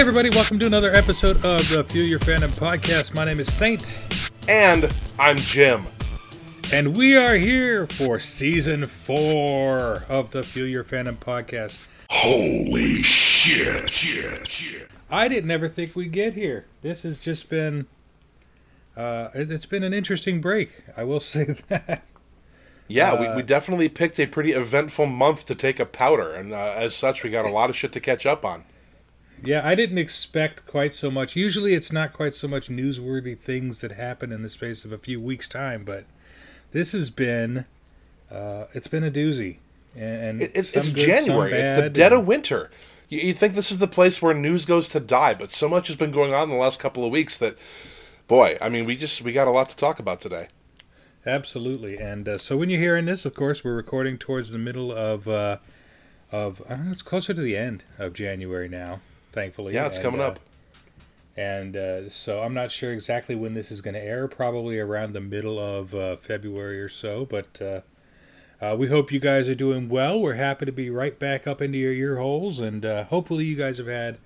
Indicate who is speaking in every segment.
Speaker 1: Hi, everybody. Welcome to another episode of the Fuel Your Fandom podcast. My name is Saint,
Speaker 2: And I'm Jim.
Speaker 1: and we are here for season four of the Fuel Your Fandom podcast.
Speaker 3: Holy shit, shit, shit.
Speaker 1: I didn't ever think we'd get here. This has just been, uh, it, it's been an interesting break. I will say that.
Speaker 2: Yeah,
Speaker 1: Uh,
Speaker 2: we, we definitely picked a pretty eventful month to take a powder, and uh, as such, we got a lot of shit to catch up on.
Speaker 1: Yeah, I didn't expect quite so much. Usually, it's not quite so much newsworthy things that happen in the space of a few weeks' time, but this has been, uh, it's been a doozy. And
Speaker 2: It, it's it's
Speaker 1: good,
Speaker 2: January. It's the dead
Speaker 1: and-
Speaker 2: of winter. You, you think this is the place where news goes to die, but so much has been going on in the last couple of weeks that, boy, I mean, we just we got a lot to talk about today.
Speaker 1: Absolutely, and uh, so when you're hearing this, of course, we're recording towards the middle of uh, of uh, it's closer to the end of January now. Thankfully,
Speaker 2: Yeah, it's
Speaker 1: And,
Speaker 2: coming
Speaker 1: uh,
Speaker 2: up.
Speaker 1: and uh, so I'm not sure exactly when this is going to air. Probably around the middle of uh, February or so. But uh, uh, we hope you guys are doing well. We're happy to be right back up into your ear holes, and uh, hopefully you guys have had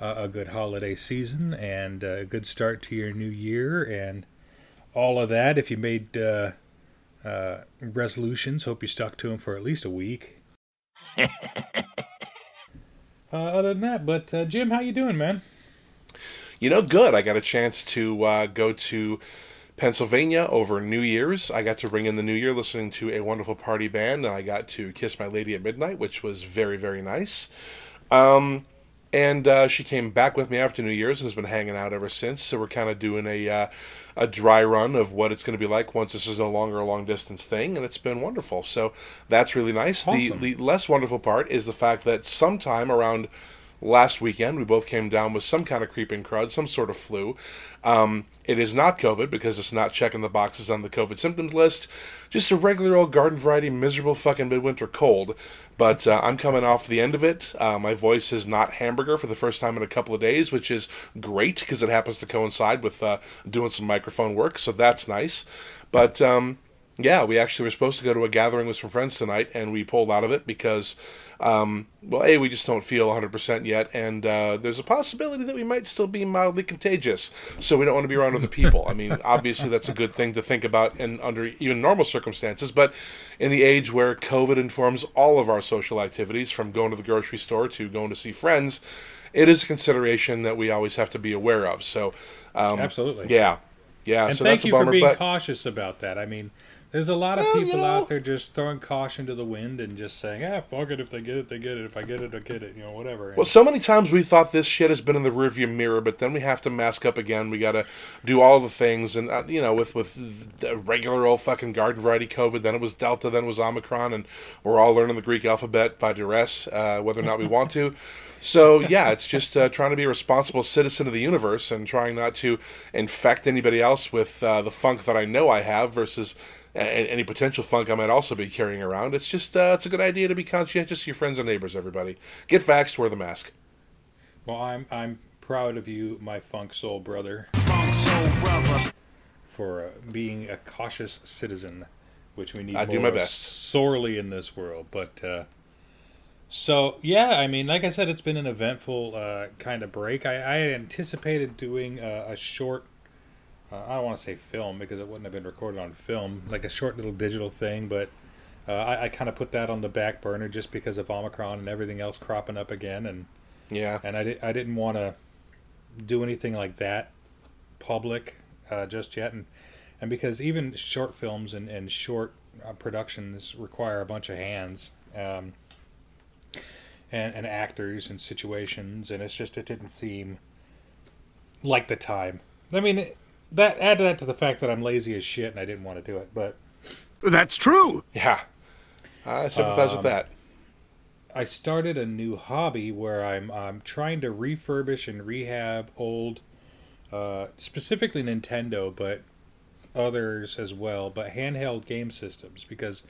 Speaker 1: uh, a good holiday season and a good start to your new year and all of that. If you made uh, uh, resolutions, hope you stuck to them for at least a week. uh, other than that, but uh, Jim, how you doing, man?
Speaker 2: You know, good. I got a chance to uh, go to Pennsylvania over New Year's. I got to ring in the New Year listening to a wonderful party band, and I got to kiss my lady at midnight, which was very, very nice. Um, and uh, she came back with me after New Year's and has been hanging out ever since. So we're kind of doing a uh, a dry run of what it's going to be like once this is no longer a long distance thing, and it's been wonderful. So that's really nice.
Speaker 1: Awesome.
Speaker 2: The the less wonderful part is the fact that sometime around last weekend we both came down with some kind of creeping crud, some sort of flu. Um, it is not COVID because it's not checking the boxes on the COVID symptoms list. Just a regular old garden variety miserable fucking midwinter cold. But uh, I'm coming off the end of it. Uh, my voice is not hamburger for the first time in a couple of days, which is great because it happens to coincide with uh, doing some microphone work, so that's nice. But um, yeah, we actually were supposed to go to a gathering with some friends tonight, and we pulled out of it because, um, well, A, we just don't feel 100% yet, and uh, there's a possibility that we might still be mildly contagious, so we don't want to be around other people. I mean, obviously, that's a good thing to think about in under even normal circumstances, but in the age where COVID informs all of our social activities, from going to the grocery store to going to see friends, it is a consideration that we always have to be aware of. So, um,
Speaker 1: Absolutely.
Speaker 2: yeah. Yeah,
Speaker 1: And
Speaker 2: so
Speaker 1: thank
Speaker 2: that's a
Speaker 1: you
Speaker 2: bummer,
Speaker 1: for being
Speaker 2: but
Speaker 1: cautious about that. I mean, there's a lot of
Speaker 2: Well, you
Speaker 1: people
Speaker 2: know.
Speaker 1: out there just throwing caution to the wind and just saying, "Ah, fuck it. If they get it, they get it. If I get it, I get it." You know, whatever.
Speaker 2: Well, so many times we thought this shit has been in the rearview mirror, but then we have to mask up again. We got to do all the things, and uh, you know, with with the regular old fucking garden variety COVID, then it was Delta, then it was Omicron, and we're all learning the Greek alphabet by duress, uh, whether or not we want to. So yeah, it's just uh, trying to be a responsible citizen of the universe and trying not to infect anybody else with uh, the funk that I know I have versus. A- Any potential funk I might also be carrying around. It's just, uh, it's a good idea to be conscientious of your friends and neighbors, everybody. Get vaxxed, wear the mask.
Speaker 1: well, I'm I'm proud of you, my funk soul brother, Funk soul brother. for uh, being a cautious citizen, which we need
Speaker 2: I
Speaker 1: more
Speaker 2: do my best.
Speaker 1: sorely in this world. But uh, so yeah, I mean, like I said, it's been an eventful uh, kind of break. I, I anticipated doing a, a short. Uh, I don't want to say film because it wouldn't have been recorded on film, like a short little digital thing. But uh, I, I kind of put that on the back burner just because of Omicron and everything else cropping up again, and
Speaker 2: Yeah.
Speaker 1: and I, di- I didn't want to do anything like that public uh, just yet and and because even short films and, and short uh, productions require a bunch of hands um, and, and actors and situations and it's just it didn't seem like the time i mean it- that add that to the fact that i'm lazy as shit and i didn't want to do it but
Speaker 3: That's true.
Speaker 2: Yeah. I sympathize
Speaker 1: Um,
Speaker 2: with that.
Speaker 1: I started a new hobby where I'm I'm trying to refurbish and rehab old, uh, specifically Nintendo, but others as well, but handheld game systems because,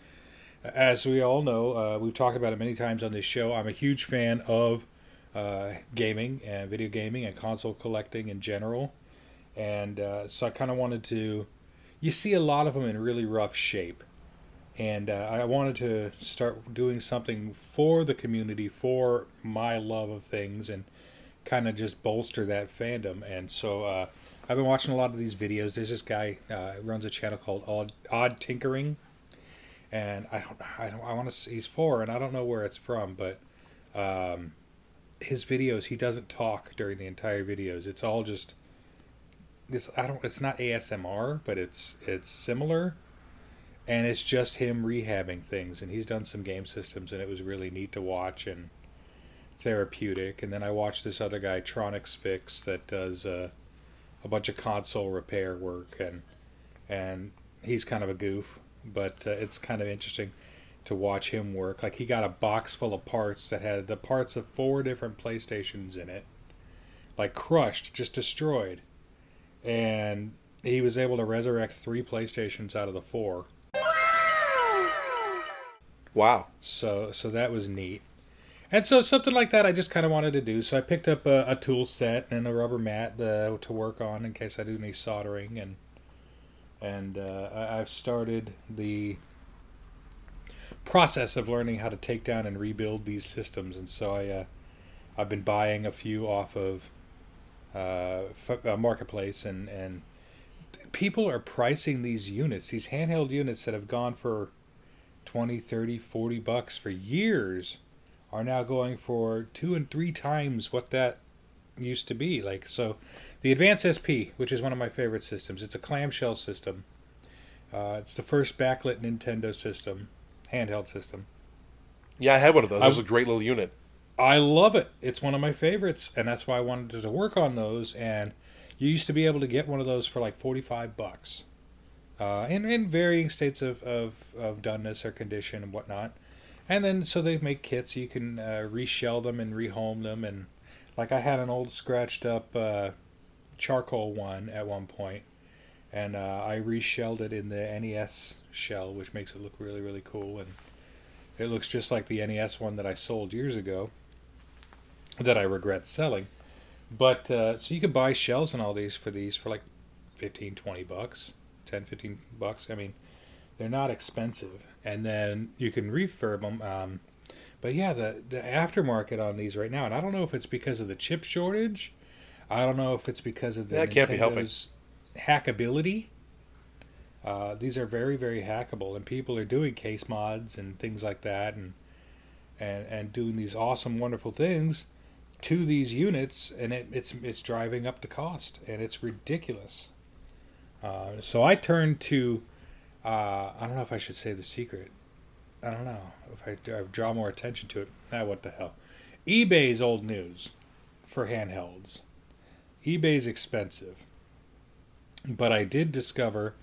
Speaker 1: as we all know, uh, we've talked about it many times on this show. I'm a huge fan of uh, gaming and video gaming and console collecting in general, and uh, so I kind of wanted to. You see a lot of them in really rough shape and uh, I wanted to start doing something for the community, for my love of things, and kind of just bolster that fandom. And so uh, I've been watching a lot of these videos. There's this guy uh, runs a channel called Odd, Odd Tinkering, and I don't, I don't, I want to. He's four, and I don't know where it's from, but um, his videos he doesn't talk during the entire videos. It's all just. It's I don't. It's not ASMR, but it's it's similar. And it's just him rehabbing things and he's done some game systems and it was really neat to watch and therapeutic. And then i watched this other guy TronicsFix that does uh, a bunch of console repair work and and he's kind of a goof but uh, it's kind of interesting to watch him work. Like he got a box full of parts that had the parts of four different playstations in it like crushed just destroyed and he was able to resurrect three playstations out of the four
Speaker 2: Wow.
Speaker 1: So so that was neat. And so something like that I just kind of wanted to do. So I picked up a, a tool set and a rubber mat uh, to work on in case I do any soldering and and uh, I, I've started the process of learning how to take down and rebuild these systems. And so I uh, I've been buying a few off of uh, f- uh, marketplace and and people are pricing these units, these handheld units that have gone for 20, 30, 40 bucks for years are now going for two and three times what that used to be. Like so, the Advance SP, which is one of my favorite systems, it's a clamshell system. Uh, it's the first backlit Nintendo system, handheld system.
Speaker 2: Yeah, I had one of those. It was
Speaker 1: I-
Speaker 2: a great little unit.
Speaker 1: I love it. It's one of my favorites, and that's why I wanted to work on those. And you used to be able to get one of those for like forty-five bucks, uh, in in varying states of, of of doneness or condition and whatnot. And then so they make kits. You can uh, reshell them and rehome them, and like I had an old scratched up uh, charcoal one at one point, and uh, I reshelled it in the NES shell, which makes it look really really cool and. It looks just like the NES one that I sold years ago that I regret selling. But uh, so you could buy shells and all these for these for like 15, 20 bucks, 10, 15 bucks. I mean, they're not expensive. And then you can refurb them. Um, but yeah, the, the aftermarket on these right now, and I don't know if it's because of the chip shortage. I don't know if it's because of the
Speaker 2: That can't be helping.
Speaker 1: Hackability. Uh, these are very, very hackable, and people are doing case mods and things like that, and and and doing these awesome, wonderful things to these units, and it, it's it's driving up the cost, and it's ridiculous. Uh, so I turned to, uh, I don't know if I should say the secret. I don't know if I, I draw more attention to it. Ah, what the hell? eBay's old news for handhelds. eBay's expensive, but I did discover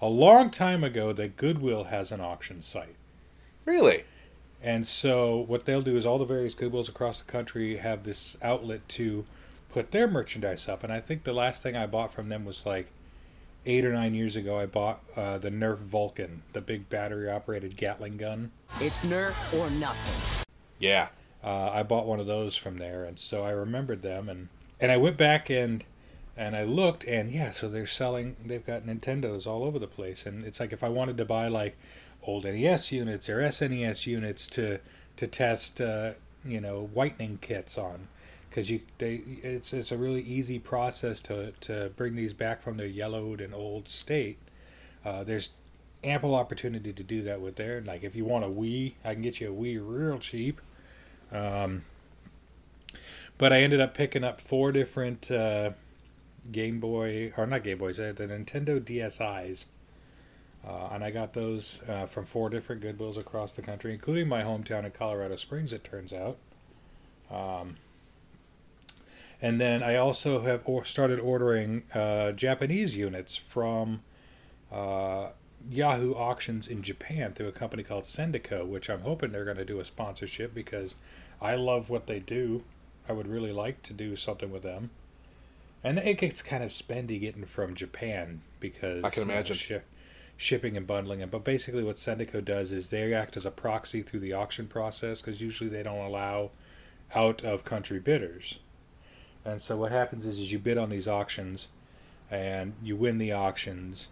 Speaker 1: a long time ago that Goodwill has an auction site.
Speaker 2: Really?
Speaker 1: And so what they'll do is all the various Goodwills across the country have this outlet to put their merchandise up. And I think the last thing I bought from them was like eight or nine years ago. I bought uh, the Nerf Vulcan, the big battery operated Gatling gun.
Speaker 4: It's Nerf or nothing.
Speaker 2: Yeah.
Speaker 1: Uh, I bought one of those from there, and so I remembered them. And and I went back and and I looked, and yeah, so they're selling. They've got Nintendos all over the place, and it's like if I wanted to buy like old NES units or SNES units to to test, uh, you know, whitening kits on, because you they it's it's a really easy process to to bring these back from their yellowed and old state. Uh, there's ample opportunity to do that with there. Like if you want a Wii, I can get you a Wii real cheap. Um, but I ended up picking up four different uh, Game Boy, or not Game Boys, uh, the Nintendo DSi's. Uh, and I got those uh, from four different Goodwills across the country, including my hometown of Colorado Springs, it turns out. Um, and then I also have or started ordering uh, Japanese units from uh, Yahoo Auctions in Japan through a company called Sendico, which I'm hoping they're going to do a sponsorship because I love what they do. I would really like to do something with them. And it gets kind of spendy getting from Japan because
Speaker 2: I can
Speaker 1: you know,
Speaker 2: imagine.
Speaker 1: shi- shipping and bundling it. But basically, what Sendico does is they act as a proxy through the auction process because usually they don't allow out of country bidders. And so what happens is, is you bid on these auctions, and you win the auctions.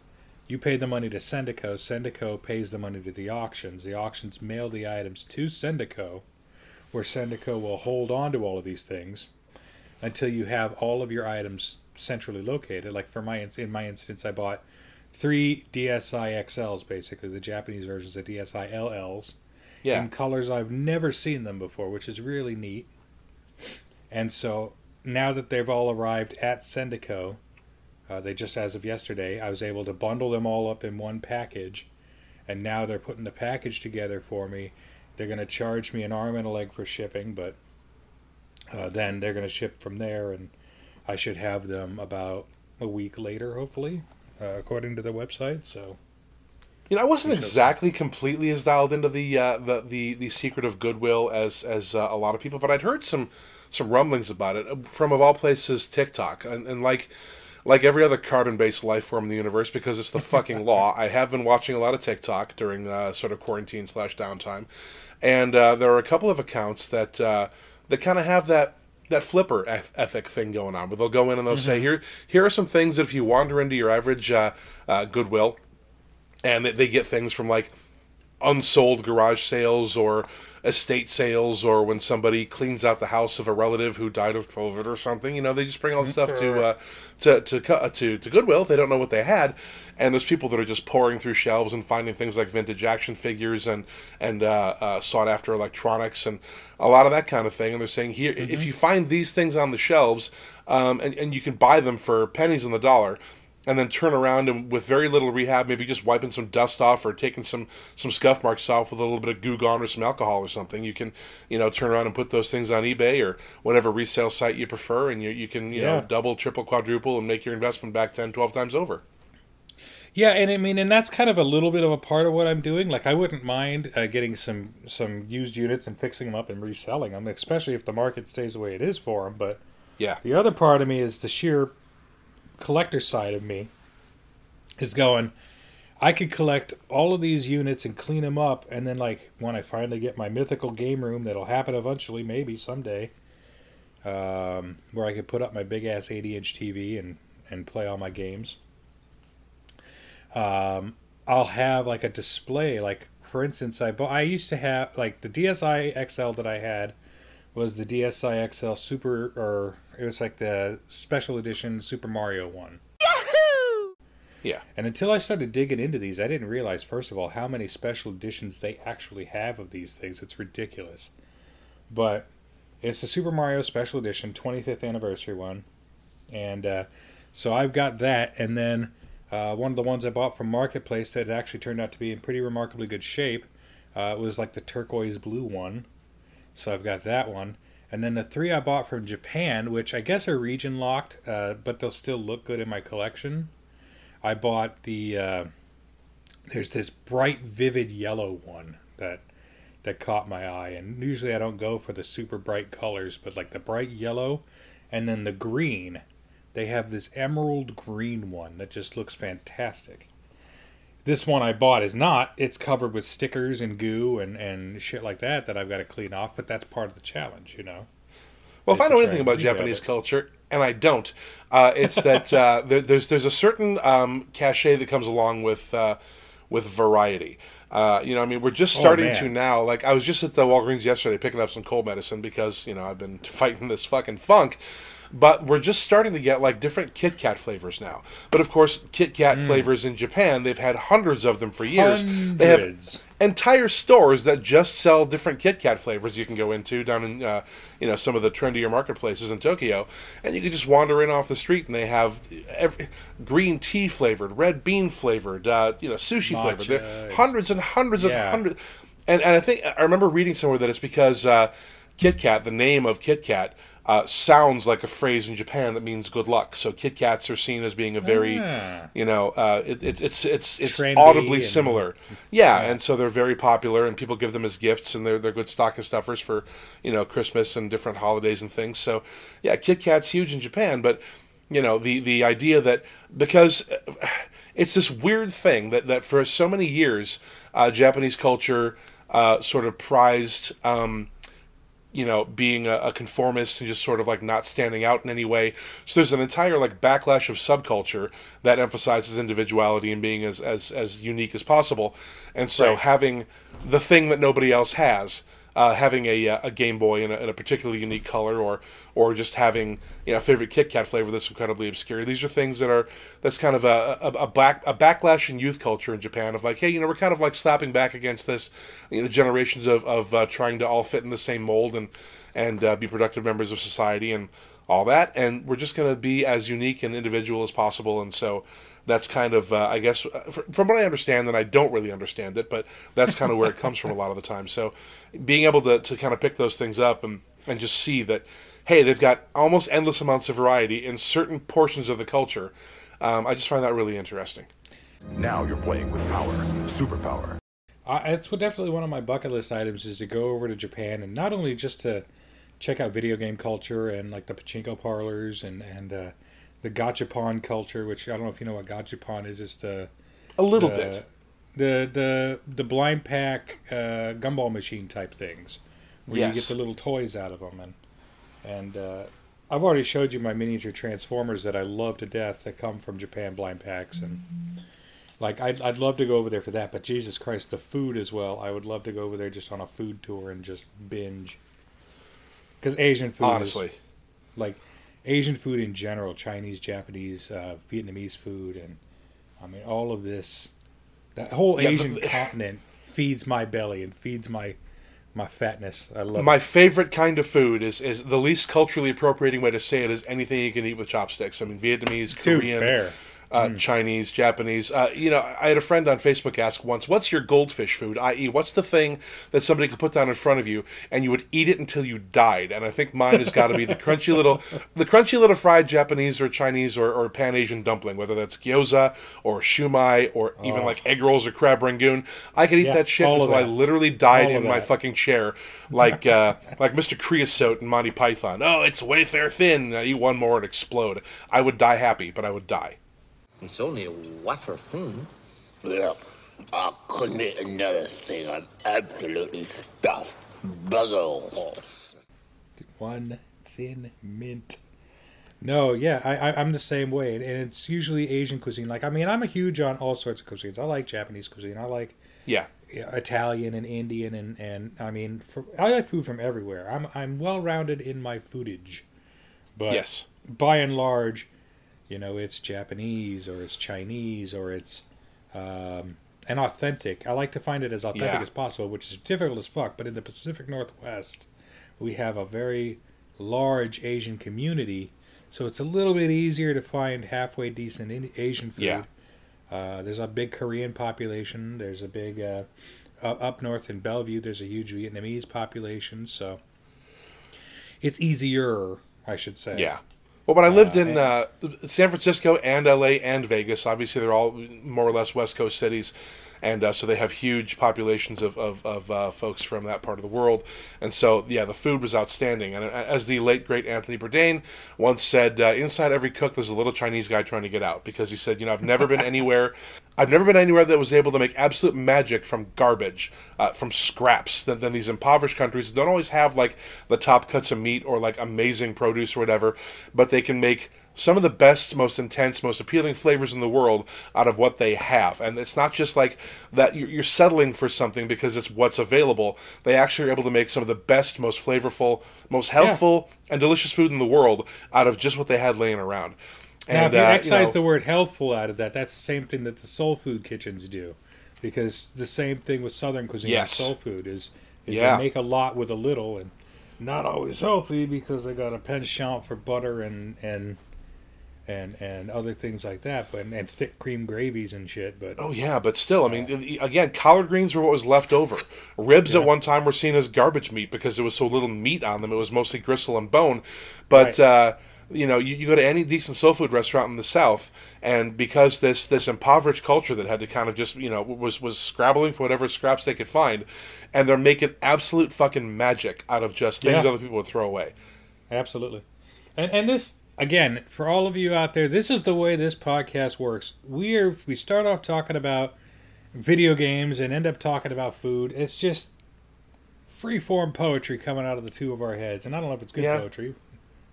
Speaker 1: You pay the money to Sendico. Sendico pays the money to the auctions. The auctions mail the items to Sendico, where Sendico will hold on to all of these things. Until you have all of your items centrally located. Like for my in my instance, I bought three DSi XLs, basically the Japanese versions of DSi LLs,
Speaker 2: Yeah.
Speaker 1: in colors I've never seen them before, which is really neat. And so now that they've all arrived at Sendico, uh, they just as of yesterday, I was able to bundle them all up in one package, and now they're putting the package together for me. They're going to charge me an arm and a leg for shipping, but uh, then they're going to ship from there, and I should have them about a week later, hopefully, uh, according to their website. So
Speaker 2: You know, I wasn't exactly completely as dialed into the uh, the, the the secret of goodwill as as uh, a lot of people, but I'd heard some some rumblings about it uh, from of all places TikTok, and, and like like every other carbon based life form in the universe, because it's the fucking law. I have been watching a lot of TikTok during uh, sort of quarantine slash downtime, and uh, there are a couple of accounts that uh, that kind of have that that flipper eth- ethic thing going on, where they'll go in and they'll say, "Here, here are some things that if you wander into your average uh, uh, Goodwill, and they, they get things from like unsold garage sales or estate sales or when somebody cleans out the house of a relative who died of COVID or something. You know, they just bring all the stuff to uh, to to to to Goodwill. They don't know what they had, and there's people that are just pouring through shelves and finding things like vintage action figures and and uh, uh, sought after electronics and a lot of that kind of thing. And they're saying here, if you find these things on the shelves, um, and and you can buy them for pennies on the dollar and then turn around and with very little rehab, maybe just wiping some dust off or taking some some scuff marks off with a little bit of goo gone or some alcohol or something. You can you know turn around and put those things on eBay or whatever resale site you prefer, and you you can you know double, triple, quadruple, and make your investment back 10, 12 times over.
Speaker 1: Yeah, and I mean, and that's kind of a little bit of a part of what I'm doing. Like, I wouldn't mind uh, getting some some used units and fixing them up and reselling them, especially if the market stays the way it is for them. But
Speaker 2: Yeah,
Speaker 1: the other part of me is the sheer collector side of me is going. I could collect all of these units and clean them up, and then like when I finally get my mythical game room, that'll happen eventually, maybe someday, um, where I could put up my big ass 80 inch TV and and play all my games. Um, I'll have like a display, like for instance, I I used to have like the DSi XL that I had was the DSi XL Super, or it was like the special edition Super Mario one. Yahoo!
Speaker 2: Yeah,
Speaker 1: And until I started digging into these, I didn't realize, first of all, how many special editions they actually have of these things. It's ridiculous. But it's the Super Mario Special Edition 25th anniversary one. And uh, so I've got that. And then uh, one of the ones I bought from Marketplace that actually turned out to be in pretty remarkably good shape uh, was like the turquoise blue one. So I've got that one. And then the three I bought from Japan, which I guess are region locked, uh, but they'll still look good in my collection. I bought the uh, there's this bright vivid yellow one that that caught my eye and usually I don't go for the super bright colors but like the bright yellow and then the green they have this emerald green one that just looks fantastic. This one I bought is not. It's covered with stickers and goo and, and shit like that that I've got to clean off, but that's part of the challenge, you know.
Speaker 2: Well, if I know anything about Japanese culture, and I don't, uh, it's that uh, there, there's there's a certain um, cachet that comes along with uh, with variety. Uh, you know, I mean, we're just
Speaker 1: Oh,
Speaker 2: starting
Speaker 1: man.
Speaker 2: to now. Like, I was just at the Walgreens yesterday picking up some cold medicine because you know I've been fighting this fucking funk. But we're just starting to get like different Kit Kat flavors now. But of course, Kit Kat
Speaker 1: Mm.
Speaker 2: flavors in Japan, they've had hundreds of them for years. Hundreds. They have entire stores that just sell different Kit Kat flavors you can go into down in uh, you know some of the trendier marketplaces in Tokyo, and you can just wander in off the street and they have every, green tea flavored, red bean flavored, uh, you know sushi flavored. There hundreds and hundreds
Speaker 1: Yeah.
Speaker 2: of hundreds, and and I think I remember reading somewhere that it's because uh, Kit Kat, the name of Kit Kat. Uh, sounds like a phrase in Japan that means good luck. So Kit Kats are seen as being a very,
Speaker 1: Ah.
Speaker 2: you know, uh, it, it's it's it's it's
Speaker 1: Trendy
Speaker 2: audibly
Speaker 1: and-
Speaker 2: similar. Yeah, and so they're very popular, and people give them as gifts, and they're they're good stocking stuffers for you know Christmas and different holidays and things. So yeah, Kit Kat's huge in Japan, but you know the the idea that because it's this weird thing that that for so many years uh, Japanese culture uh, sort of prized. Um, you know, being a, a conformist and just sort of like not standing out in any way. So there's an entire like backlash of subculture that emphasizes individuality and being as as, as unique as possible. And so
Speaker 1: Right.
Speaker 2: having the thing that nobody else has uh, having a, uh, a Game Boy in a, in a particularly unique color, or or just having you know a favorite Kit Kat flavor that's incredibly obscure. These are things that are that's kind of a, a, a back a backlash in youth culture in Japan of like, hey, you know, we're kind of like slapping back against this, you know, generations of of uh, trying to all fit in the same mold and and uh, be productive members of society and all that, and we're just going to be as unique and individual as possible, and so that's kind of uh, I guess uh, from what I understand, and I don't really understand it, but that's kind of where it comes from a lot of the time. So being able to, to kind of pick those things up and and just see that hey, they've got almost endless amounts of variety in certain portions of the culture. Um, I just find that really interesting.
Speaker 3: Now you're playing with power, superpower.
Speaker 1: Uh, it's definitely one of my bucket list items is to go over to Japan and not only just to check out video game culture and like the pachinko parlors and and uh, the gachapon culture, which I don't know if you know what gachapon is. It's the
Speaker 2: A little
Speaker 1: the,
Speaker 2: bit.
Speaker 1: the the the blind pack uh, gumball machine type things, where you get the little toys out of them, and and uh, I've already showed you my miniature transformers that I love to death that come from Japan blind packs, and like I'd I'd love to go over there for that, but Jesus Christ, the food as well. I would love to go over there just on a food tour and just binge. Because Asian food is
Speaker 2: Honestly,
Speaker 1: like Asian food in general, Chinese, Japanese, uh, Vietnamese food, and I mean all of this. That whole
Speaker 2: Yeah,
Speaker 1: Asian
Speaker 2: but-
Speaker 1: continent feeds my belly and feeds my my fatness. I love.
Speaker 2: my favorite kind of food is is the least culturally appropriating way to say it is anything you can eat with chopsticks. I mean, Vietnamese,
Speaker 1: it. Dude,
Speaker 2: Uh, Chinese, Japanese. Uh, you know, I had a friend on Facebook ask once, "What's your goldfish food?" I.e., what's the thing that somebody could put down in front of you and you would eat it until you died? And I think mine has got to be the crunchy little, the crunchy little fried Japanese or Chinese or, or Pan Asian dumpling, whether that's gyoza or shumai or even like egg rolls or crab rangoon. I could eat
Speaker 1: Yeah,
Speaker 2: that shit until I literally died
Speaker 1: All
Speaker 2: in my fucking chair, like uh, like Mr. Creosote and Monty Python. Oh, it's wafer thin. I eat one more and explode. I would die happy, but I would die.
Speaker 5: It's only a wafer thin.
Speaker 6: Look, I couldn't eat another thing. I'm absolutely stuffed. Bugger horse.
Speaker 1: One thin mint. No, yeah, I, I I'm the same way, and it's usually Asian cuisine. Like, I mean, I'm a huge on all sorts of cuisines. I like Japanese cuisine. I like
Speaker 2: Yeah.
Speaker 1: yeah, Italian and Indian, and and I mean, for, I like food from everywhere. I'm I'm well rounded in my foodage, but
Speaker 2: Yes.
Speaker 1: by and large, you know, it's Japanese or it's Chinese or it's um, and authentic. I like to find it as authentic
Speaker 2: Yeah.
Speaker 1: as possible, which is difficult as fuck. But in the Pacific Northwest, we have a very large Asian community, so it's a little bit easier to find halfway decent Asian food.
Speaker 2: Yeah.
Speaker 1: Uh, there's a big Korean population. There's a big uh, up, up north in Bellevue. There's a huge Vietnamese population. So it's easier, I should say.
Speaker 2: Yeah. Well, when I lived
Speaker 1: Uh,
Speaker 2: in uh, San Francisco and LA and Vegas, obviously they're all more or less West Coast cities, and uh, so they have huge populations of of, of uh, folks from that part of the world. And so, yeah, the food was outstanding. And uh, as the late great Anthony Bourdain once said, uh, "Inside every cook, there's a little Chinese guy trying to get out," because he said, "You know, I've never been anywhere." I've never been anywhere that was able to make absolute magic from garbage, uh, from scraps. Than, than these impoverished countries don't always have like the top cuts of meat or like amazing produce or whatever, but they can make some of the best, most intense, most appealing flavors in the world out of what they have. And it's not just like that you're, you're settling for something because it's what's available. They actually are able to make some of the best, most flavorful, most healthful, and delicious food in the world out of just what they had laying around.
Speaker 1: Now,
Speaker 2: And,
Speaker 1: if you
Speaker 2: uh,
Speaker 1: excise
Speaker 2: know-
Speaker 1: the word healthful out of that, that's the same thing that the soul food kitchens do, because the same thing with Southern cuisine
Speaker 2: Yes.
Speaker 1: and soul food is, is
Speaker 2: Yeah.
Speaker 1: they make a lot with a little, and not always healthy because they got a penchant for butter and and and and other things like that, but and thick cream gravies and shit. But
Speaker 2: Oh yeah, but still, I mean, again, collard greens were what was left over. Ribs at one time were seen as garbage meat because there was so little meat on them; it was mostly gristle and bone. But
Speaker 1: Right.
Speaker 2: uh, you know, you, you go to any decent soul food restaurant in the South, and because this this impoverished culture that had to kind of just you know was was scrabbling for whatever scraps they could find, and they're making absolute fucking magic out of just things
Speaker 1: Yeah.
Speaker 2: other people would throw away.
Speaker 1: Absolutely. And and this again, for all of you out there, this is the way this podcast works. We are we start off talking about video games and end up talking about food. It's just free form poetry coming out of the two of our heads. And I don't know if it's good
Speaker 2: Yeah.
Speaker 1: poetry.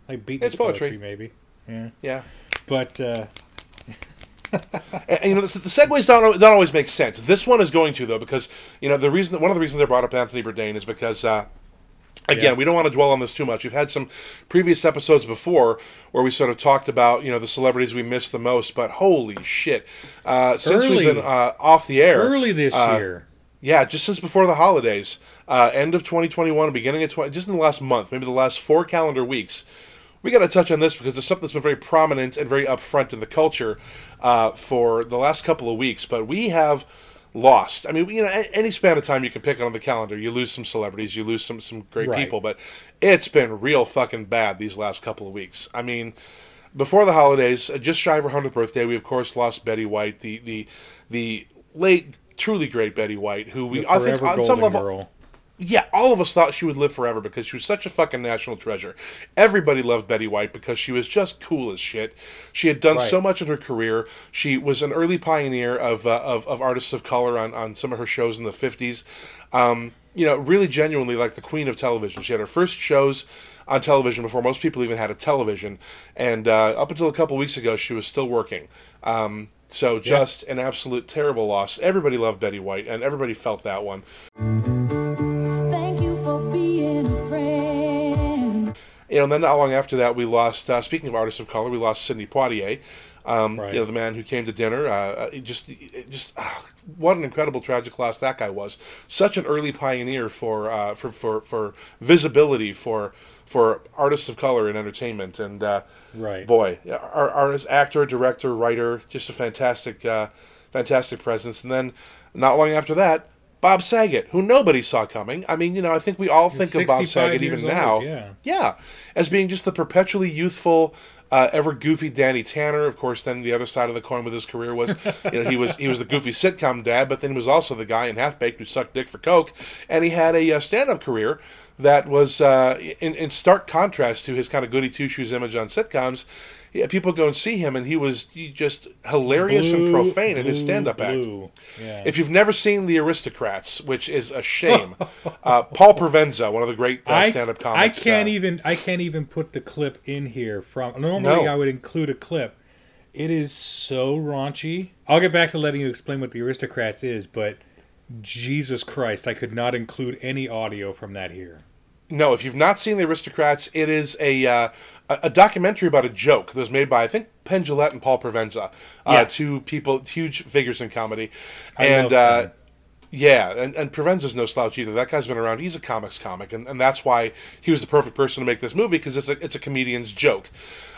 Speaker 1: Like beat
Speaker 2: It's poetry.
Speaker 1: maybe. Yeah.
Speaker 2: Yeah,
Speaker 1: But uh
Speaker 2: and, and, you know the, the segues don't don't always make sense. This one is going to though because you know the reason one of the reasons I brought up Anthony Bourdain is because. Uh, Again,
Speaker 1: Yeah.
Speaker 2: we don't want to dwell on this too much. We've had some previous episodes before where we sort of talked about you know the celebrities we miss the most, but holy shit! Uh, since
Speaker 1: Early.
Speaker 2: we've been uh, off the air,
Speaker 1: Early this
Speaker 2: uh,
Speaker 1: year.
Speaker 2: yeah, just since before the holidays, uh, end of 2021, beginning of 20, just in the last month, maybe the last four calendar weeks, we got to touch on this because it's something that's been very prominent and very upfront in the culture uh, for the last couple of weeks. But we have lost. I mean, you know, any span of time you can pick on the calendar, you lose some celebrities, you lose some some great
Speaker 1: Right.
Speaker 2: people, but it's been real fucking bad these last couple of weeks. I mean. Before the holidays, uh, just shy of her hundredth birthday, we of course lost Betty White, the the the late, truly great Betty White, who we I think on some level
Speaker 1: girl.
Speaker 2: Yeah, all of us thought she would live forever because she was such a fucking national treasure. Everybody loved Betty White because she was just cool as shit. She had done so much in her career. She was an early pioneer of uh, of, of artists of color on, on some of her shows in the fifties. Um, you know, really genuinely like the queen of television. She had her first shows on television before most people even had a television, and uh, up until a couple weeks ago, she was still working. Um, so just an absolute terrible loss. Everybody loved Betty White, and everybody felt that one.
Speaker 7: You
Speaker 2: know, and then not long after that, we lost. Uh, speaking of artists of color, we lost Sidney Poitier. Um,
Speaker 1: Right.
Speaker 2: You know, the man who came to dinner. Uh, uh, just, just ah, what an incredible tragic loss that guy was. Such an early pioneer for uh, for, for for visibility for for artists of color in entertainment. And uh,
Speaker 1: Right.
Speaker 2: boy, our artist, actor, director, writer, just a fantastic, uh, fantastic presence. And then not long after that. Bob Saget, who nobody saw coming. I mean, you know, I think we all think of Bob
Speaker 1: 65
Speaker 2: Saget even
Speaker 1: old,
Speaker 2: now.
Speaker 1: yeah.
Speaker 2: Yeah, as being just the perpetually youthful, uh, ever goofy Danny Tanner. Of course, then the other side of the coin with his career was, you know, he was he was the goofy sitcom dad, but then he was also the guy in Half Baked who sucked dick for coke, and he had a uh, stand-up career that was uh, in, in stark contrast to his kind of goody two shoes image on sitcoms. Yeah, people go and see him, and he was just hilarious and
Speaker 1: Blue,
Speaker 2: profane in his stand-up act.
Speaker 1: Yeah.
Speaker 2: If you've never seen The Aristocrats, which is a shame, uh, Paul Provenza, one of the great uh, stand-up comics.
Speaker 1: I can't
Speaker 2: uh,
Speaker 1: even I can't even put the clip in here from normally
Speaker 2: No.
Speaker 1: I would include a clip. It is so raunchy. I'll get back to letting you explain what the aristocrats is, but Jesus Christ, I could not include any audio from that here.
Speaker 2: No, if you've not seen The Aristocrats, it is a uh, a a documentary about a joke that was made by I think Penn Jillette and Paul Provenza, uh,
Speaker 1: Yeah.
Speaker 2: two people, huge figures in comedy, and uh, yeah, and, and Provenza's no slouch either. That guy's been around. He's a comics comic, and, and that's why he was the perfect person to make this movie because it's a it's a comedian's joke.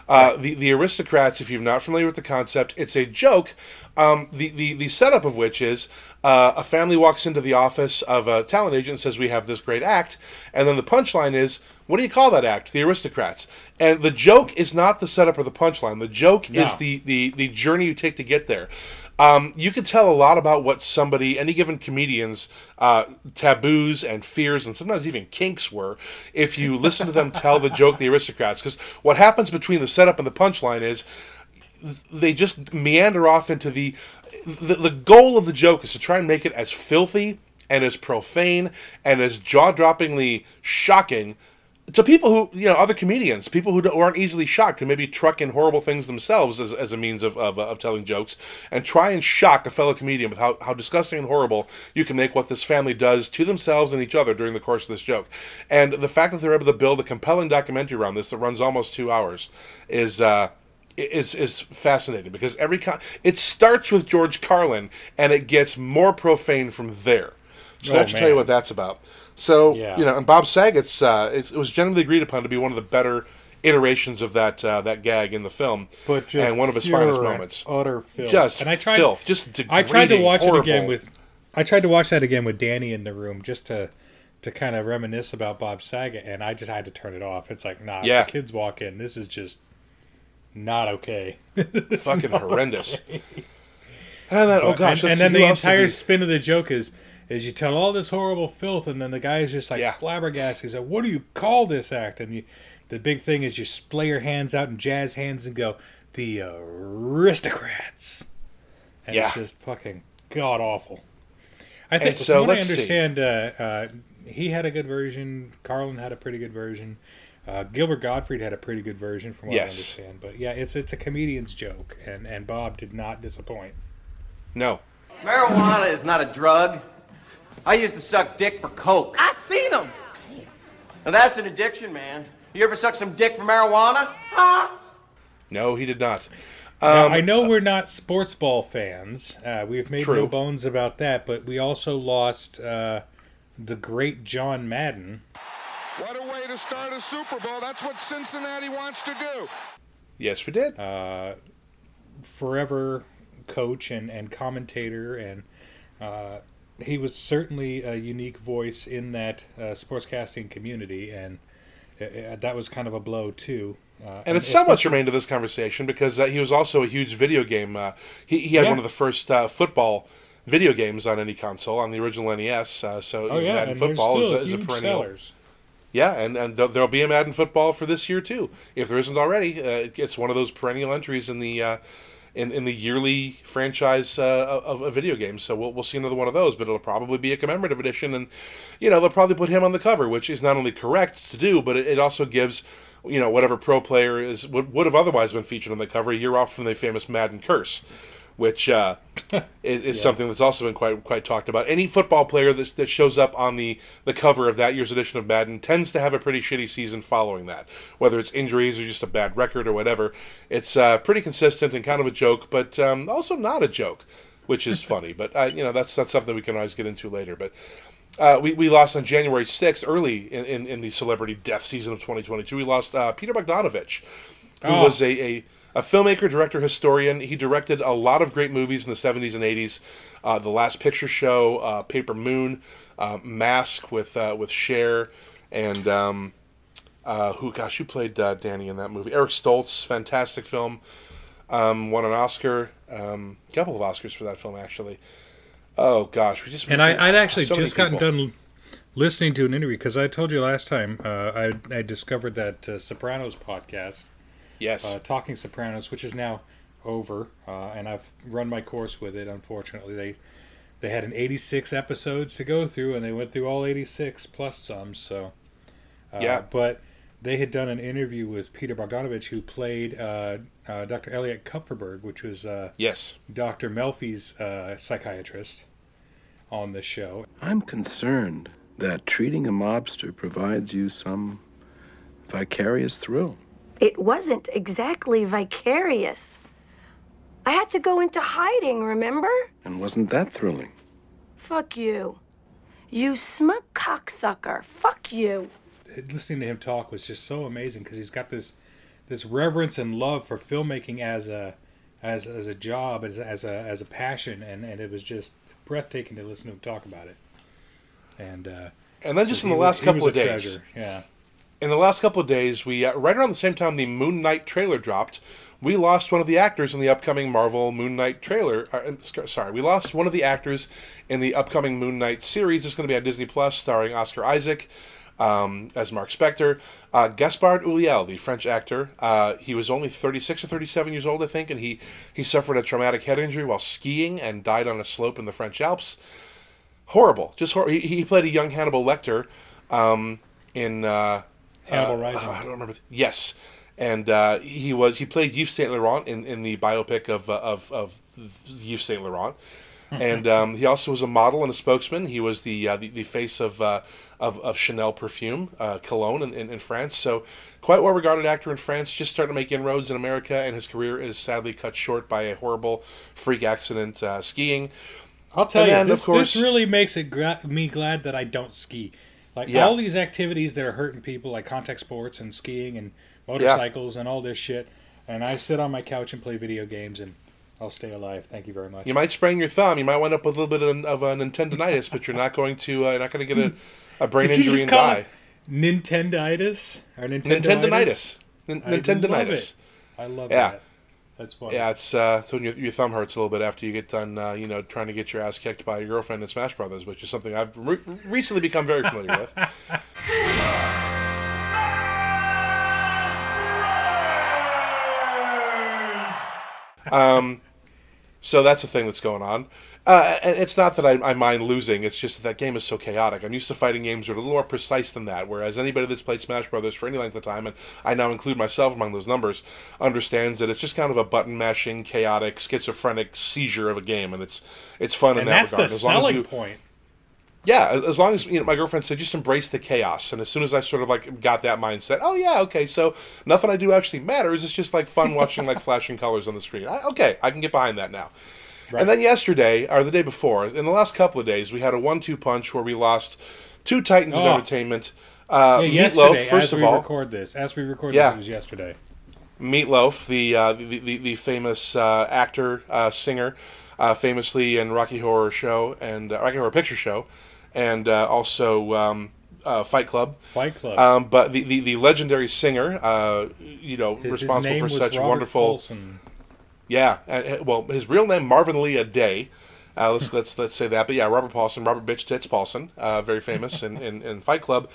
Speaker 2: Uh, the the aristocrats, if you're not familiar with the concept, it's a joke. Um, the, the the setup of which is uh, a family walks into the office of a talent agent and says, "We have this great act," and then the punchline is, "What do you call that act?" The aristocrats. And the joke is not the setup or the punchline. The joke
Speaker 1: No.
Speaker 2: is the the the journey you take to get there. Um, you can tell a lot about what somebody, any given comedian's uh, taboos and fears, and sometimes even kinks were, if you listen to them tell the joke, the aristocrats. Because what happens between the setup and the punchline is they just meander off into the, the the goal of the joke is to try and make it as filthy and as profane and as jaw-droppingly shocking to people who you know other comedians people who, aren't easily shocked who maybe truck in horrible things themselves as, as a means of, of, of telling jokes and try and shock a fellow comedian with how, how disgusting and horrible you can make what this family does to themselves and each other during the course of this joke and the fact that they're able to build a compelling documentary around this that runs almost two hours is uh is is fascinating because every con- it starts with George Carlin and it gets more profane from there. So
Speaker 1: Oh,
Speaker 2: that should tell you what that's about. So
Speaker 1: Yeah.
Speaker 2: you know, and Bob Saget's uh, it was generally agreed upon to be one of the better iterations of that uh, that gag in the film,
Speaker 1: But just
Speaker 2: and one of his finest moments.
Speaker 1: Utter filth.
Speaker 2: Just
Speaker 1: and I tried,
Speaker 2: filth, just
Speaker 1: I tried to watch it again with. I tried to watch that again with Danny in the room just to to kind of reminisce about Bob Saget, and I just had to turn it off. It's like, nah,
Speaker 2: Yeah.
Speaker 1: the kids walk in. This is just not okay.
Speaker 2: fucking horrendous. And then, oh gosh,
Speaker 1: and, and then the entire spin of the joke is is you tell all this horrible filth, and then the guy is just like
Speaker 2: Yeah.
Speaker 1: flabbergasted. He's like, "What do you call this act?" And you, the big thing is you splay your hands out and jazz hands and go, "The aristocrats," and
Speaker 2: Yeah.
Speaker 1: it's just fucking god awful. I think
Speaker 2: And so
Speaker 1: from what I
Speaker 2: let's see.
Speaker 1: understand, uh, uh, he had a good version. Carlin had a pretty good version. Uh, Gilbert Gottfried had a pretty good version, from what I understand. But yeah, it's it's a comedian's joke, and and Bob did not disappoint.
Speaker 2: No.
Speaker 8: Marijuana is not a drug. I used to suck dick for coke. I seen them. Now that's an addiction, man. You ever suck some dick for marijuana? Huh?
Speaker 2: No, he did not.
Speaker 1: Now,
Speaker 2: Um,
Speaker 1: I know we're not sports ball fans. Uh, we've made no bones about that, but we also lost uh, the great John Madden.
Speaker 9: What a way to start a Super Bowl. That's what Cincinnati wants to do.
Speaker 2: Yes, we did.
Speaker 1: Uh, forever coach and, and commentator, and uh, he was certainly a unique voice in that uh, sportscasting community, and uh, uh, that was kind of a blow too. Uh,
Speaker 2: and it's somewhat germane to this conversation because uh, he was also a huge video game. Uh, he, he had
Speaker 1: Yeah.
Speaker 2: one of the first uh, football video games on any console on the original NES. Uh, so
Speaker 1: Oh yeah,
Speaker 2: Madden
Speaker 1: and
Speaker 2: football is, a- is a perennial.
Speaker 1: sellers.
Speaker 2: Yeah, and and th- there'll be a Madden football for this year too. If there isn't already, uh, it's one of those perennial entries in the uh, in in the yearly franchise uh, of, of video games. So we'll we'll see another one of those, but it'll probably be a commemorative edition, and you know they'll probably put him on the cover, which is not only correct to do, but it, it also gives you know whatever pro player is would would have otherwise been featured on the cover a year off from the famous Madden curse. Which uh, is, is something that's also been quite quite talked about. Any football player that, that shows up on the, the cover of that year's edition of Madden tends to have a pretty shitty season following that, whether it's injuries or just a bad record or whatever. It's uh, pretty consistent and kind of a joke, but um, also not a joke, which is funny. But uh, you know that's that's something we can always get into later. But uh, we, we lost on January 6th, early in, in, in the celebrity death season of 2022. We lost uh, Peter Bogdanovich, who
Speaker 1: Oh.
Speaker 2: was a, a, a filmmaker, director, historian. He directed a lot of great movies in the 70s and 80s. Uh, the Last Picture Show, uh, Paper Moon, uh, Mask with uh, with Cher, and um, uh, who, gosh, who played uh, Danny in that movie? Eric Stoltz, fantastic film. Um, won an Oscar, um, a couple of Oscars for that film, actually. Oh gosh, we just
Speaker 1: And I, I'd actually
Speaker 2: so
Speaker 1: just gotten done listening to an interview because I told you last time uh, I, I discovered that uh, Sopranos podcast,
Speaker 2: Yes,
Speaker 1: uh, Talking Sopranos, which is now over, uh, and I've run my course with it. Unfortunately, they they had an 86 episodes to go through, and they went through all 86 plus some. So uh,
Speaker 2: Yeah.
Speaker 1: but they had done an interview with Peter Bogdanovich, who played uh, uh, Dr. Elliot Kupferberg, which was uh,
Speaker 2: yes.
Speaker 1: Dr. Melfi's uh, psychiatrist on the show.
Speaker 10: I'm concerned that treating a mobster provides you some vicarious thrill.
Speaker 11: It wasn't exactly vicarious. I had to go into hiding, remember?
Speaker 10: And wasn't that thrilling?
Speaker 11: Fuck you. You smug cocksucker. Fuck you.
Speaker 1: listening to him talk was just so amazing because he's got this this reverence and love for filmmaking as a as as a job as as a as a passion and and it was just breathtaking to listen to him talk about it and uh
Speaker 2: And then just in the last
Speaker 1: was-
Speaker 2: couple of days,
Speaker 1: treasure. yeah
Speaker 2: in the last couple of days, we uh, right around the same time the Moon Knight trailer dropped, we lost one of the actors in the upcoming Marvel Moon Knight trailer. Uh, sorry, we lost one of the actors in the upcoming Moon Knight series. It's going to be on Disney Plus, starring Oscar Isaac um, as Mark Spector. Uh, Gaspard Ulliel, the French actor, uh, he was only 36 or 37 years old, I think, and he he suffered a traumatic head injury while skiing and died on a slope in the French Alps horrible. Just he, he played a young Hannibal Lecter um, in uh,
Speaker 1: Hannibal
Speaker 2: uh,
Speaker 1: Rising.
Speaker 2: I don't remember. Yes, and uh, he was he played Yves Saint Laurent in, in the biopic of uh, of of Yves Saint Laurent. and um, he also was a model and a spokesman. He was the uh, the, the face of, uh, of of Chanel perfume, uh, cologne in, in, in France. So, quite well regarded actor in France. Just starting to make inroads in America, and his career is sadly cut short by a horrible freak accident uh, skiing.
Speaker 1: I'll tell
Speaker 2: And
Speaker 1: you,
Speaker 2: then, of
Speaker 1: this,
Speaker 2: course-
Speaker 1: this really makes it gra- me glad that I don't ski. Like
Speaker 2: Yeah.
Speaker 1: all these activities that are hurting people, like contact sports and skiing and motorcycles and all this shit, and I sit on my couch and play video games and I'll stay alive. Thank you very much.
Speaker 2: You might sprain your thumb. You might wind up with a little bit of, of a Nintendonitis, but you're not going to uh, you're not going to get a, a brain injury and die.
Speaker 1: it Nintenditis or Nintendonitis?
Speaker 2: Nintendonitis. Nin-
Speaker 1: I love it. I love
Speaker 2: Yeah.
Speaker 1: that. That's funny.
Speaker 2: Yeah, it's uh, it's when your, your thumb hurts a little bit after you get done, uh, you know, trying to get your ass kicked by your girlfriend in Smash Brothers, which is something I've re- recently become very familiar with. Um, so that's the thing that's going on. Uh, it's not that I, I mind losing. It's just that that game is so chaotic. I'm used to fighting games that are a little more precise than that. Whereas anybody that's played Smash Brothers for any length of time, and I now include myself among those numbers, understands that it's just kind of a button mashing, chaotic, schizophrenic seizure of a game, and it's it's fun in
Speaker 1: and
Speaker 2: that
Speaker 1: that's
Speaker 2: regard.
Speaker 1: the
Speaker 2: as long as
Speaker 1: selling
Speaker 2: you,
Speaker 1: point.
Speaker 2: yeah, as, as long as you know, my girlfriend said, just embrace the chaos. And as soon as I sort of like got that mindset, oh yeah, okay, so nothing I do actually matters. It's just like fun watching like flashing colors on the screen. I, okay, I can get behind that now. And then yesterday, or the day before, in the last couple of days, we had a one-two punch where we lost two titans of
Speaker 1: Oh.
Speaker 2: entertainment. Uh,
Speaker 1: yeah,
Speaker 2: Meatloaf, first
Speaker 1: as
Speaker 2: of
Speaker 1: we
Speaker 2: all,
Speaker 1: record this, as we record
Speaker 2: Yeah.
Speaker 1: this, it was yesterday.
Speaker 2: Meatloaf, the uh, the, the the famous uh, actor, uh, singer, uh, famously in Rocky Horror Show and uh, Rocky Horror Picture Show, and uh, also um, uh, Fight Club.
Speaker 1: Fight Club.
Speaker 2: Um, but the, the, the legendary singer, uh, you know,
Speaker 1: His- his
Speaker 2: responsible
Speaker 1: name
Speaker 2: for such
Speaker 1: Robert
Speaker 2: wonderful. Yeah, uh, uh, well, his real name Marvin Lee Aday. Uh, let's let's let's say that. But yeah, Robert Paulson, Robert Bitch Tits Paulson, uh, very famous in, in, in Fight Club.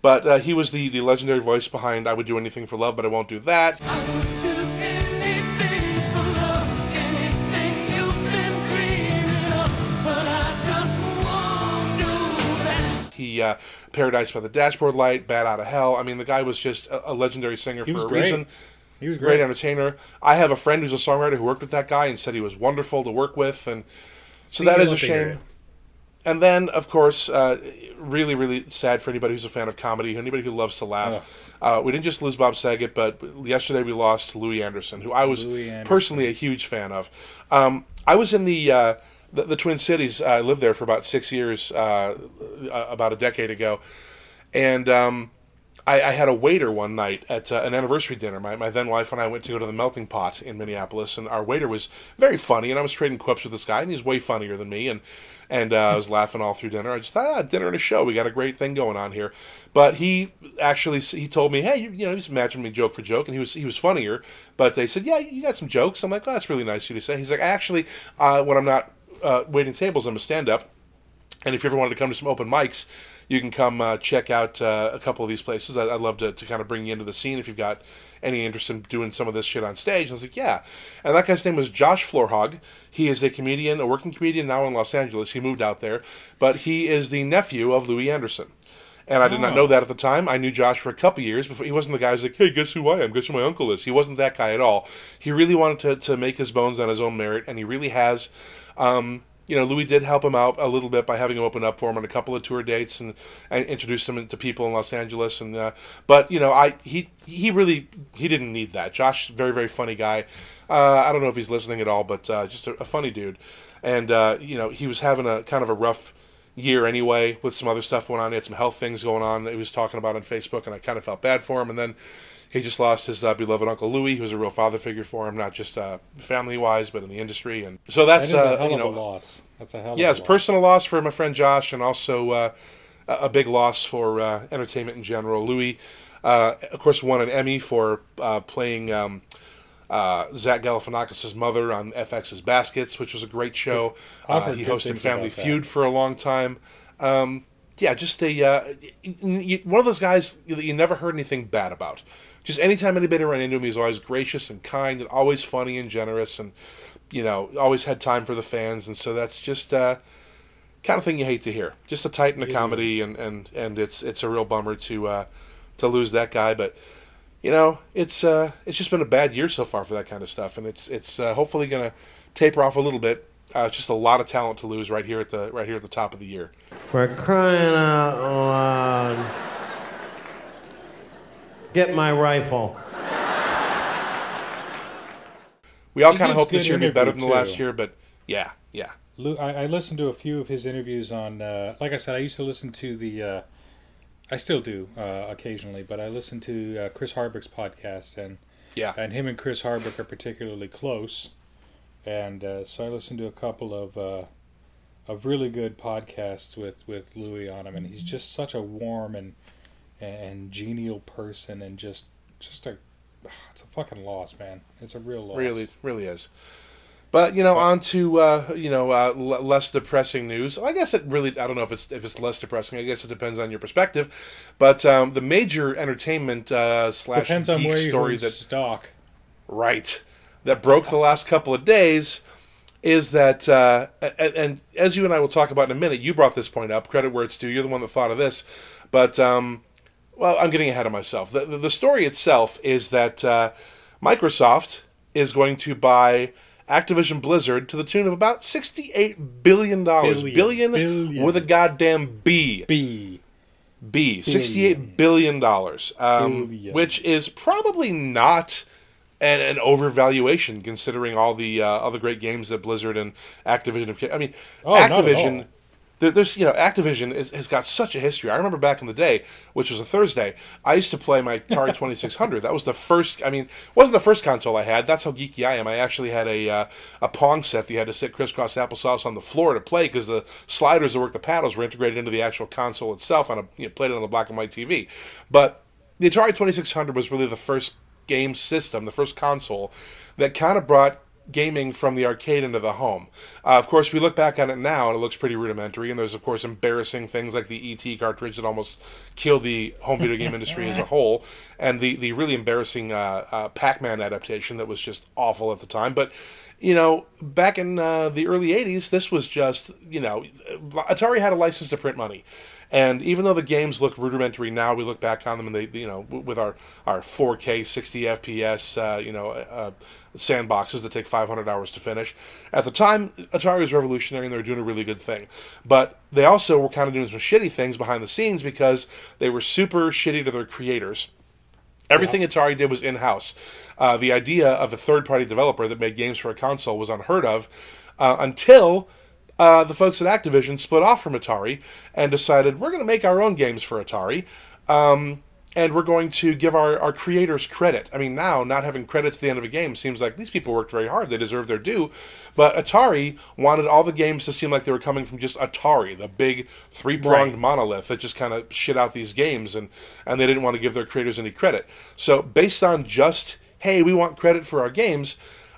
Speaker 2: But uh, he was the, the legendary voice behind "I Would Do Anything for Love, but I Won't Do That." He uh, Paradise by the Dashboard Light, Bat Out of Hell. I mean, the guy was just a, a legendary singer
Speaker 1: He
Speaker 2: for
Speaker 1: was
Speaker 2: a
Speaker 1: great.
Speaker 2: reason.
Speaker 1: He was
Speaker 2: great
Speaker 1: great.
Speaker 2: entertainer. I have a friend who's a songwriter who worked with that guy and said he was wonderful to work with, and so that is a
Speaker 1: love to hear
Speaker 2: shame. And then, of course, uh, really, really sad for anybody who's a fan of comedy, anybody who loves to laugh. Uh, we didn't just lose Bob Saget, but yesterday we lost Louie Anderson, who I was
Speaker 1: Anderson.
Speaker 2: personally a huge fan of. Um, I was in the, uh, the the Twin Cities. I lived there for about six years, uh, uh, about a decade ago, and um, I, I had a waiter one night at uh, an anniversary dinner. My, my then wife and I went to go to the Melting Pot in Minneapolis, and our waiter was very funny. And I was trading quips with this guy, and he's way funnier than me. And and uh, I was laughing all through dinner. I just thought, ah, dinner and a show. We got a great thing going on here. But he actually he told me, hey, you, you know, he's imagining me joke for joke, and he was he was funnier. But they said, yeah, you got some jokes. I'm like, oh, that's really nice of you to say. He's like, actually, uh, when I'm not uh, waiting tables, I'm a stand up. And if you ever wanted to come to some open mics, you can come uh, check out uh, a couple of these places. I, I'd love to, to kind of bring you into the scene if you've got any interest in doing some of this shit on stage. And I was like, yeah. And that guy's name was Josh Floorhog. He is a comedian, a working comedian now in Los Angeles. He moved out there, but he is the nephew of Louie Anderson. And I did not
Speaker 1: Oh.
Speaker 2: know that at the time. I knew Josh for a couple years before. He wasn't the guy who's like, "Hey, guess who I am? Guess who my uncle is?" He wasn't that guy at all. He really wanted to, to make his bones on his own merit, and he really has. Um, you know, Louie did help him out a little bit by having him open up for him on a couple of tour dates and, and introduced him to people in Los Angeles. And uh, but you know, I he he really he didn't need that. Josh, very very funny guy. Uh, I don't know if he's listening at all, but uh, just a, a funny dude. And uh, you know, he was having a kind of a rough year anyway with some other stuff going on. He had some health things going on that he was talking about on Facebook, and I kind of felt bad for him. And then he just lost his uh, beloved uncle Louie, who was a real father figure for him, not just uh, family wise, but in the industry. And so that's
Speaker 1: that a
Speaker 2: uh,
Speaker 1: hell
Speaker 2: you
Speaker 1: of
Speaker 2: know,
Speaker 1: a loss. That's a hell
Speaker 2: yeah, it's personal loss for my friend Josh, and also uh, a big loss for uh, entertainment in general. Louie, uh, of course, won an Emmy for uh, playing um, uh, Zach Galifianakis' mother on FX's Baskets, which was a great show. Uh, he hosted Family. Feud for a long time. Um, yeah, just a uh, one of those guys that you never heard anything bad about. Just anytime anybody ran into him, he was always gracious and kind, and always funny and generous, and you know, always had time for the fans. And so that's just uh, kind of thing you hate to hear. Just a titan of
Speaker 1: Yeah.
Speaker 2: comedy, and, and, and it's it's a real bummer to uh, to lose that guy. But you know, it's uh, it's just been a bad year so far for that kind of stuff, and it's it's uh, hopefully going to taper off a little bit. Uh, it's just a lot of talent to lose right here at the right here at the top of the year.
Speaker 12: We're crying out loud. Get my rifle.
Speaker 2: We all kind of hope this
Speaker 1: good
Speaker 2: year be better than
Speaker 1: interview,
Speaker 2: the last year, but yeah, yeah.
Speaker 1: Lou, I, I listened to a few of his interviews on. Uh, like I said, I used to listen to the. Uh, I still do uh, occasionally, but I listen to uh, Chris Hardwick's podcast, and
Speaker 2: Yeah.
Speaker 1: and him and Chris Hardwick are particularly close, and uh, so I listened to a couple of uh, of really good podcasts with with Louie on him, and he's just such a warm and and genial person, and just just a it's a fucking loss, man. It's a real loss.
Speaker 2: Really, really is. But you know, on to uh, you know uh, l- less depressing news. I guess it really I don't know if it's if it's less depressing. I guess it depends on your perspective. But um, the major entertainment uh, slash
Speaker 1: Depends on
Speaker 2: geek
Speaker 1: where you
Speaker 2: story that
Speaker 1: stock.
Speaker 2: right that broke the last couple of days is that, uh, and, and as you and I will talk about in a minute, you brought this point up. Credit where it's due. You're the one that thought of this, but um, well, I'm getting ahead of myself. The, the, the story itself is that uh, Microsoft is going to buy Activision Blizzard to the tune of about sixty-eight billion dollars.
Speaker 1: Billion.
Speaker 2: Billion,
Speaker 1: Billion.
Speaker 2: with a goddamn B.
Speaker 1: B.
Speaker 2: B. Sixty-eight billion dollars, um,
Speaker 1: Billion.
Speaker 2: which is probably not an, an overvaluation considering all the uh, the great games that Blizzard and Activision have. I mean,
Speaker 1: Oh,
Speaker 2: Activision. There, there's you know Activision is, has got such a history. I remember back in the day, which was a Thursday, I used to play my Atari 2600. That was the first. I mean, wasn't the first console I had. That's how geeky I am. I actually had a uh, a Pong set that you had to sit crisscross applesauce on the floor to play because the sliders that work the paddles were integrated into the actual console itself. On a you know, played it on the black and white TV, but the Atari 2600 was really the first game system, the first console that kind of brought gaming from the arcade into the home. Uh, of course, we look back on it now and it looks pretty rudimentary, and there's, of course, embarrassing things like the ET cartridge that almost killed the home video game industry as a whole, and the, the really embarrassing uh, uh, Pac Man adaptation that was just awful at the time. But you know, back in uh, the early 80s, this was just, you know, Atari had a license to print money. And even though the games look rudimentary now, we look back on them and they, you know, with our, our 4K 60 FPS, uh, you know, uh, sandboxes that take 500 hours to finish. At the time, Atari was revolutionary and they were doing a really good thing. But they also were kind of doing some shitty things behind the scenes because they were super shitty to their creators. Everything Atari did was in house. Uh, the idea of a third party developer that made games for a console was unheard of uh, until uh, the folks at Activision split off from Atari and decided we're going to make our own games for Atari. Um, and we're going to give our, our creators credit. I mean, now not having credits at the end of a game seems like these people worked very hard. They deserve their due. But Atari wanted all the games to seem like they were coming from just Atari, the big three pronged
Speaker 1: Right.
Speaker 2: monolith that just kind of shit out these games, and, and they didn't want to give their creators any credit. So, based on just, hey, we want credit for our games,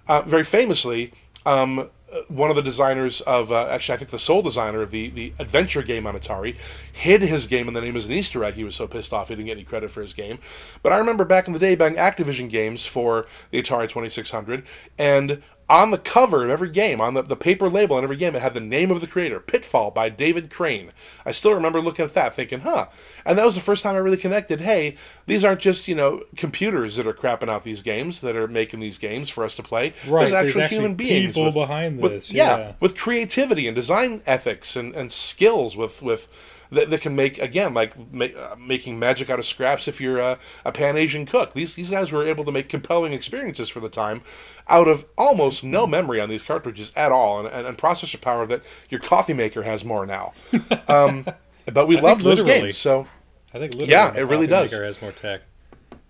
Speaker 2: uh, very famously, um, one of the designers of uh, actually I think the sole designer of the the adventure game on Atari hid his game in the name as an Easter egg. He was so pissed off he didn't get any credit for his game. But I remember back in the day buying Activision games for the Atari 2600 and on the cover of every game, on the, the paper label on every game, it had the name of the creator, Pitfall by David Crane. I still remember looking at that thinking, huh. And that was the first time I really connected, hey, these aren't just, you know, computers that are crapping out these games, that are making these games for us to play.
Speaker 1: Right,
Speaker 2: There's
Speaker 1: there's
Speaker 2: actual
Speaker 1: actually
Speaker 2: human beings.
Speaker 1: people
Speaker 2: with-
Speaker 1: behind
Speaker 2: with-
Speaker 1: this,
Speaker 2: yeah,
Speaker 1: yeah.
Speaker 2: with creativity and design ethics and, and skills with, with that, that can make again like ma- uh, making magic out of scraps if you're a, a pan asian cook these these guys were able to make compelling experiences for the time out of almost no memory on these cartridges at all and, and, and processor power that your coffee maker has more now um, but we love those games so
Speaker 1: I think literally
Speaker 2: yeah it really
Speaker 1: coffee
Speaker 2: does
Speaker 1: maker has more tech.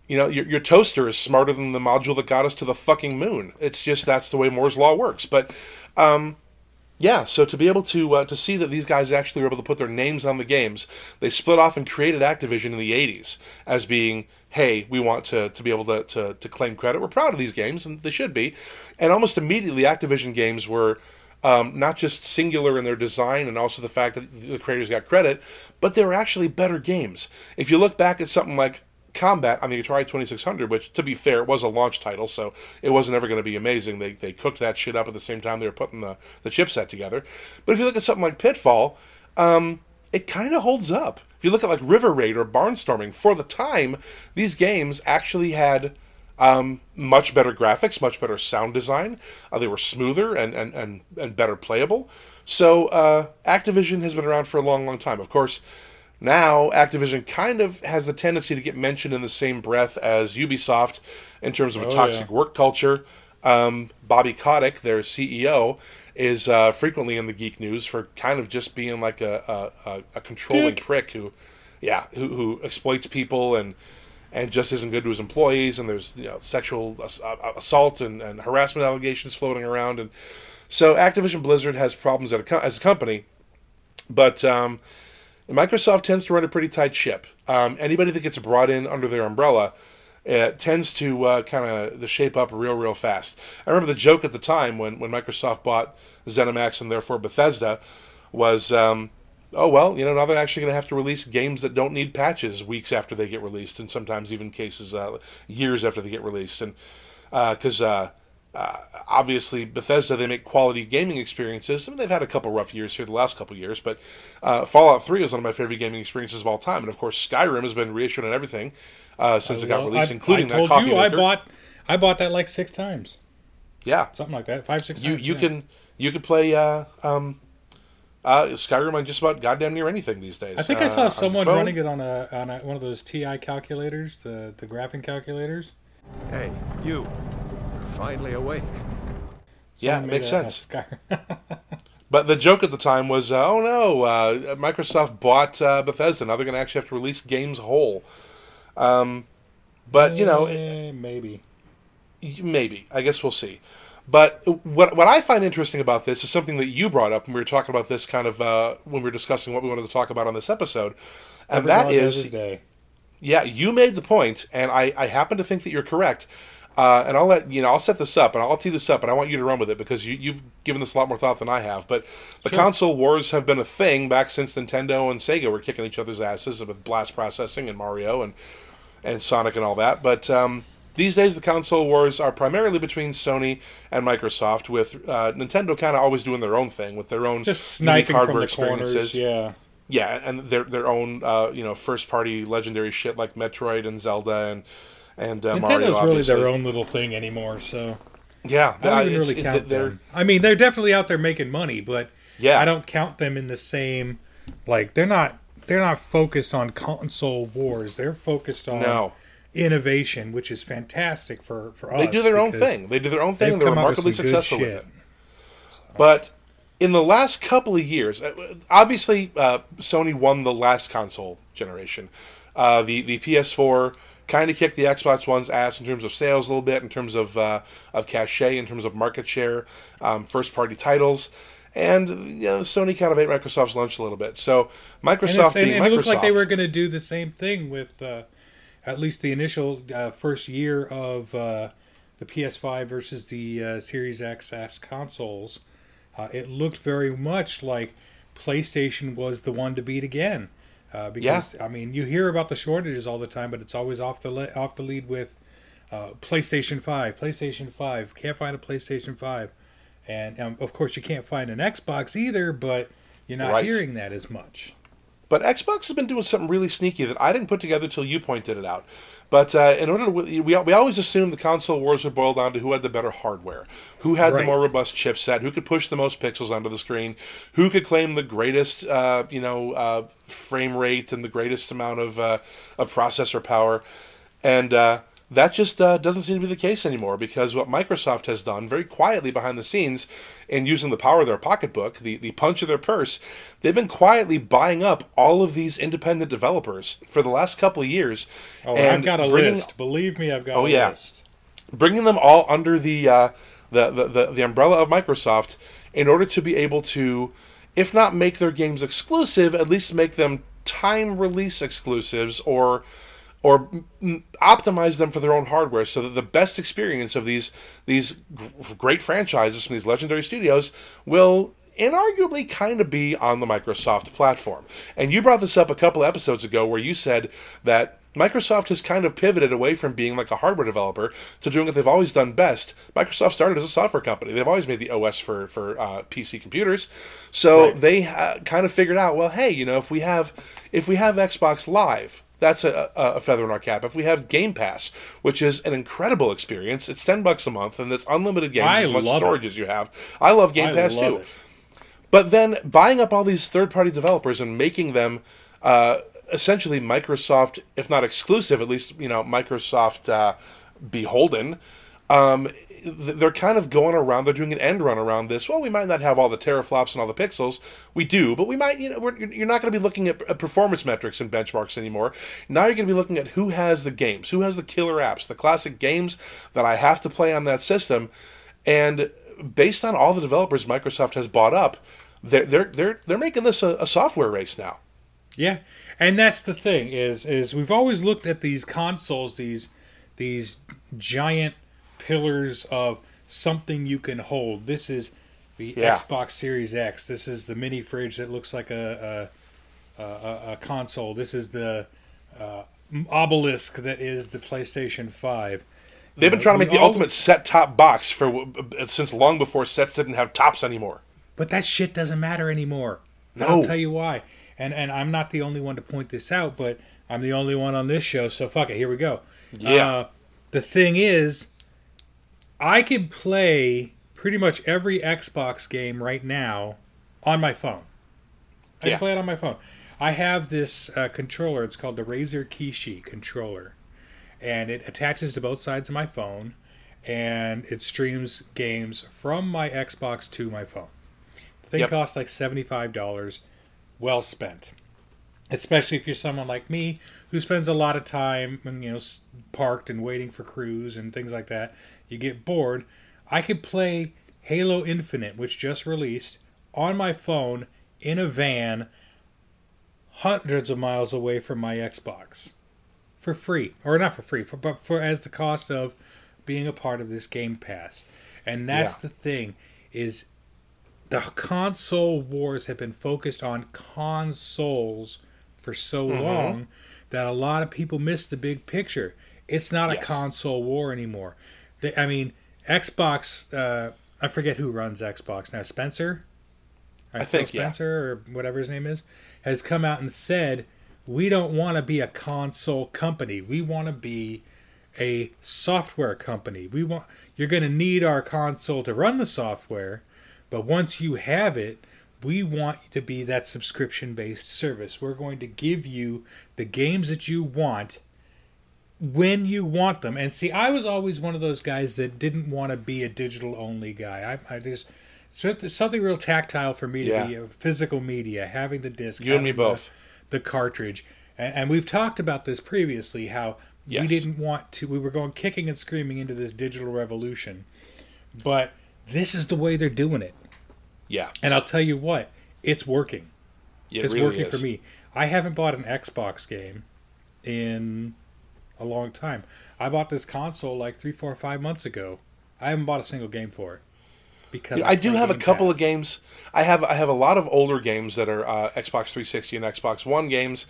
Speaker 2: you know, your, your toaster is smarter than the module that got us to the fucking moon. It's just that's the way Moore's law works. But um, yeah, so to be able to uh, to see that these guys actually were able to put their names on the games, they split off and created Activision in the '80s as being, hey, we want to, to be able to, to to claim credit. We're proud of these games, and they should be. And almost immediately, Activision games were. Um, not just singular in their design and also the fact that the creators got credit, but they were actually better games. If you look back at something like Combat on the Atari 2600, which, to be fair, it was a launch title, so it wasn't ever going to be amazing. They, they cooked that shit up at the same time they were putting the, the chipset together. But if you look at something like Pitfall, um, it kind of holds up. If you look at like River Raid or Barnstorming, for the time, these games actually had um, much better graphics, much better sound design. Uh, they were smoother and, and, and, and better playable. So uh, Activision has been around for a long, long time. Of course, now Activision kind of has the tendency to get mentioned in the same breath as Ubisoft in terms of a
Speaker 1: Oh,
Speaker 2: toxic
Speaker 1: yeah.
Speaker 2: work culture. Um, Bobby Kotick, their CEO, is uh, frequently in the geek news for kind of just being like a a, a, a controlling
Speaker 1: Dick.
Speaker 2: prick who, yeah, who, who exploits people and and just isn't good to his employees. And there's you know sexual ass- uh, assault and, and harassment allegations floating around. And so Activision Blizzard has problems at a co- as a company, but um, Microsoft tends to run a pretty tight ship. Um, anybody that gets brought in under their umbrella uh, tends to uh, kind of the shape up real, real fast. I remember the joke at the time when, when Microsoft bought ZeniMax and therefore Bethesda was, um, oh well, you know now they're actually going to have to release games that don't need patches weeks after they get released, and sometimes even cases uh, years after they get released, and because uh, uh, obviously Bethesda they make quality gaming experiences. I mean, they've had a couple rough years here the last couple years, but uh, Fallout Three is one of my favorite gaming experiences of all time, and of course Skyrim has been reissued and everything uh, since it got released,
Speaker 1: I-
Speaker 2: including
Speaker 1: I
Speaker 2: that coffee
Speaker 1: you I bought I bought that like six times,
Speaker 2: yeah,
Speaker 1: something like that, five six
Speaker 2: you
Speaker 1: times.
Speaker 2: you
Speaker 1: yeah.
Speaker 2: can you could play uh, um, uh, Skyrim on just about goddamn near anything these days.
Speaker 1: I think I
Speaker 2: Uh,
Speaker 1: saw someone running it on a on a, one of those TI calculators, the the graphing calculators.
Speaker 13: Hey, you. You're finally awake.
Speaker 2: Yeah,
Speaker 1: Someone
Speaker 2: it makes
Speaker 1: made a- a
Speaker 2: sense.
Speaker 1: Sky-
Speaker 2: But the joke at the time was, uh, oh no, uh, Microsoft bought uh, Bethesda. Now they're going to actually have to release games whole. Um, but you know,
Speaker 1: Eh, maybe.
Speaker 2: maybe I guess we'll see. But what what I find interesting about this is something that you brought up when we were talking about this kind of uh, when we were discussing what we wanted to talk about on this episode, and
Speaker 1: Every
Speaker 2: that
Speaker 1: dog has
Speaker 2: is
Speaker 1: his day.
Speaker 2: yeah, you made the point, and I, I happen to think that you're correct. Uh, and I'll let you know. I'll set this up, and I'll tee this up, and I want you to run with it because you, you've given this a lot more thought than I have. But the
Speaker 1: Sure.
Speaker 2: console wars have been a thing back since Nintendo and Sega were kicking each other's asses with blast processing and Mario and and Sonic and all that. But um, these days, the console wars are primarily between Sony and Microsoft, with uh, Nintendo kind of always doing their own thing with their own
Speaker 1: Just
Speaker 2: unique
Speaker 1: hardware from the corners. Yeah.
Speaker 2: yeah, and their their own uh, you know first party legendary shit like Metroid and Zelda and and uh, Mario.
Speaker 1: Nintendo's really
Speaker 2: obviously.
Speaker 1: their own little thing anymore, so
Speaker 2: Yeah,
Speaker 1: I don't even really count
Speaker 2: they're-
Speaker 1: them. I mean, they're definitely out there making money, but
Speaker 2: Yeah.
Speaker 1: I don't count them in the same. Like they're not they're not focused on console wars. They're focused on
Speaker 2: No.
Speaker 1: innovation, which is fantastic for for us.
Speaker 2: They do their own thing. They do their own thing, they're
Speaker 1: come out with
Speaker 2: remarkably successful with it. But in the last couple of years, uh, obviously, uh, Sony won the last console generation. Uh, the the PS4 kind of kicked the Xbox One's ass in terms of sales a little bit, in terms of uh, of cachet, in terms of market share, um, first party titles. And you know, Sony kind of ate Microsoft's lunch a little bit. So Microsoft
Speaker 1: and, and it looked like they were going to do the same thing with uh, at least the initial uh, first year of uh, the PS5 versus the uh, Series XS consoles. Uh, it looked very much like PlayStation was the one to beat again. Uh, because I mean, you hear about the shortages all the time, but it's always off the le- off the lead with uh, PlayStation Five, PlayStation Five. Can't find a PlayStation Five, and um, of course you can't find an Xbox either. But you're not
Speaker 2: Right.
Speaker 1: hearing that as much.
Speaker 2: But Xbox has been doing something really sneaky that I didn't put together till you pointed it out. But uh, in order to, we, we always assumed the console wars would boil down to who had the better hardware, who had the more robust chipset, who could push the most pixels onto the screen, who could claim the greatest, uh, you know, uh, frame rate and the greatest amount of uh, of processor power, and uh, that just uh, doesn't seem to be the case anymore because what Microsoft has done very quietly behind the scenes and using the power of their pocketbook, the, the punch of their purse, they've been quietly buying up all of these independent developers for the last couple of years.
Speaker 1: Oh,
Speaker 2: and
Speaker 1: I've got a
Speaker 2: bringing-
Speaker 1: list. Believe me, I've got
Speaker 2: Oh,
Speaker 1: a
Speaker 2: yeah.
Speaker 1: list.
Speaker 2: Bringing them all under the, uh, the, the, the, the umbrella of Microsoft in order to be able to, if not make their games exclusive, at least make them time release exclusives or or optimize them for their own hardware so that the best experience of these these great franchises from these legendary studios will inarguably kind of be on the Microsoft platform. And you brought this up a couple episodes ago where you said that Microsoft has kind of pivoted away from being like a hardware developer to doing what they've always done best. Microsoft started as a software company. They've always made the OS for for uh, PC computers, so
Speaker 1: Right.
Speaker 2: they uh, kind of figured out, well, hey, you know, if we have if we have Xbox Live, that's a, a, feather in our cap. If we have Game Pass, which is an incredible experience, it's ten bucks a month and it's unlimited games,
Speaker 1: I
Speaker 2: as much storage
Speaker 1: it.
Speaker 2: as you have. I love Game
Speaker 1: I
Speaker 2: Pass
Speaker 1: love
Speaker 2: too.
Speaker 1: it.
Speaker 2: But then buying up all these third-party developers and making them uh, essentially Microsoft, if not exclusive, at least you know Microsoft uh, beholden. Um, they're kind of going around. They're doing an end run around this. Well, we might not have all the teraflops and all the pixels. We do, but we might. You know, you're not going to be looking at performance metrics and benchmarks anymore. Now you're going to be looking at who has the games, who has the killer apps, the classic games that I have to play on that system, and based on all the developers Microsoft has bought up, they're they're they're they're making this a, a software race now.
Speaker 1: Yeah, and that's the thing is is we've always looked at these consoles, these these giant pillars of something you can hold. This is the
Speaker 2: Yeah.
Speaker 1: Xbox Series X. This is the mini fridge that looks like a a, a, a console. This is the uh, obelisk that is the PlayStation Five.
Speaker 2: They've been
Speaker 1: know,
Speaker 2: trying to make the
Speaker 1: all-
Speaker 2: ultimate set top box for uh, since long before sets didn't have tops anymore.
Speaker 1: But that shit doesn't matter anymore.
Speaker 2: No.
Speaker 1: I'll tell you why. And and I'm not the only one to point this out, but I'm the only one on this show, so fuck it. Here we go.
Speaker 2: Yeah.
Speaker 1: Uh, the thing is, I can play pretty much every Xbox game right now on my phone. I
Speaker 2: Yeah.
Speaker 1: can play it on my phone. I have this uh, controller. It's called the Razer Kishi controller, and it attaches to both sides of my phone, and it streams games from my Xbox to my phone. The thing
Speaker 2: Yep.
Speaker 1: costs like seventy-five dollars. Well spent, especially if you're someone like me who spends a lot of time, you know, parked and waiting for crews and things like that. You get bored. I could play Halo Infinite, which just released, on my phone in a van, hundreds of miles away from my Xbox, for free, or not for free, for but for as the cost of being a part of this Game Pass. And that's
Speaker 2: Yeah.
Speaker 1: the thing is the console wars have been focused on consoles for so
Speaker 2: Mhm.
Speaker 1: long that a lot of people miss the big picture. It's not a console war anymore. They, I mean, Xbox. Uh, I forget who runs Xbox now. Spencer,
Speaker 2: I
Speaker 1: Phil
Speaker 2: think, yeah.
Speaker 1: Spencer or whatever his name is, has come out and said we don't want to be a console company. We want to be a software company. We want you're going to need our console to run the software, but once you have it, we want to be that subscription based service. We're going to give you the games that you want when you want them. And see, I was always one of those guys that didn't want to be a digital only guy. I, I just it's something real tactile for me to
Speaker 2: Yeah.
Speaker 1: be a physical media, having the disc,
Speaker 2: You and me
Speaker 1: having the-
Speaker 2: both.
Speaker 1: the cartridge. And, and we've talked about this previously how we didn't want to, we were going kicking and screaming into this digital revolution. But this is the way they're doing it.
Speaker 2: Yeah.
Speaker 1: And I'll tell you what, it's working.
Speaker 2: It
Speaker 1: it's
Speaker 2: really
Speaker 1: working
Speaker 2: is.
Speaker 1: for me. I haven't bought an Xbox game in a long time. I bought this console like three, four, five months ago. I haven't bought a single game for it because
Speaker 2: Yeah, I do
Speaker 1: play
Speaker 2: have a
Speaker 1: Game
Speaker 2: couple of games. I have I have a lot of older games that are uh, Xbox 360 and Xbox One games,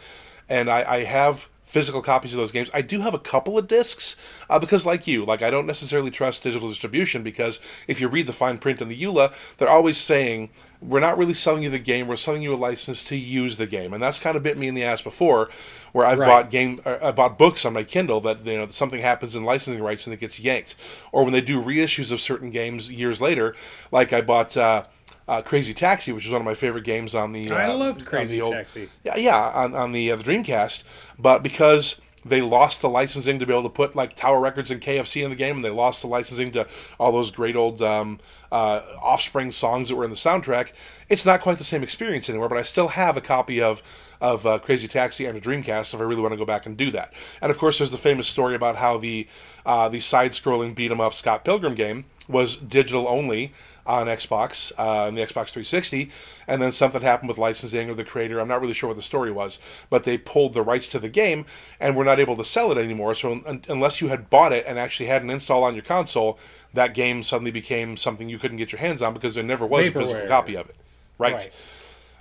Speaker 2: and I, I have physical copies of those games. I do have a couple of discs uh, because, like you, like I don't necessarily trust digital distribution because if you read the fine print on the EULA, they're always saying we're not really selling you the game, we're selling you a license to use the game, and that's kind of bit me in the ass before, where I've
Speaker 1: Right.
Speaker 2: bought game uh, I bought books on my Kindle that you know something happens in licensing rights and it gets yanked, or when they do reissues of certain games years later, like I bought. Uh, uh, Crazy Taxi, which is one of my favorite games on the. Uh,
Speaker 1: I loved Crazy
Speaker 2: old-
Speaker 1: Taxi.
Speaker 2: Yeah, yeah, on, on the uh, the Dreamcast, but because they lost the licensing to be able to put like Tower Records and KFC in the game, and they lost the licensing to all those great old um, uh, Offspring songs that were in the soundtrack, it's not quite the same experience anymore. But I still have a copy of of uh, Crazy Taxi and a Dreamcast if I really want to go back and do that. And of course, there's the famous story about how the uh, the side-scrolling beat 'em up Scott Pilgrim game was digital only on Xbox uh, and the Xbox 360, and then something happened with licensing or the creator. I'm not really sure what the story was, but they pulled the rights to the game and were not able to sell it anymore. So un- unless you had bought it and actually had an install on your console, that game suddenly became something you couldn't get your hands on because there never was a physical copy of it. Right.
Speaker 1: Right.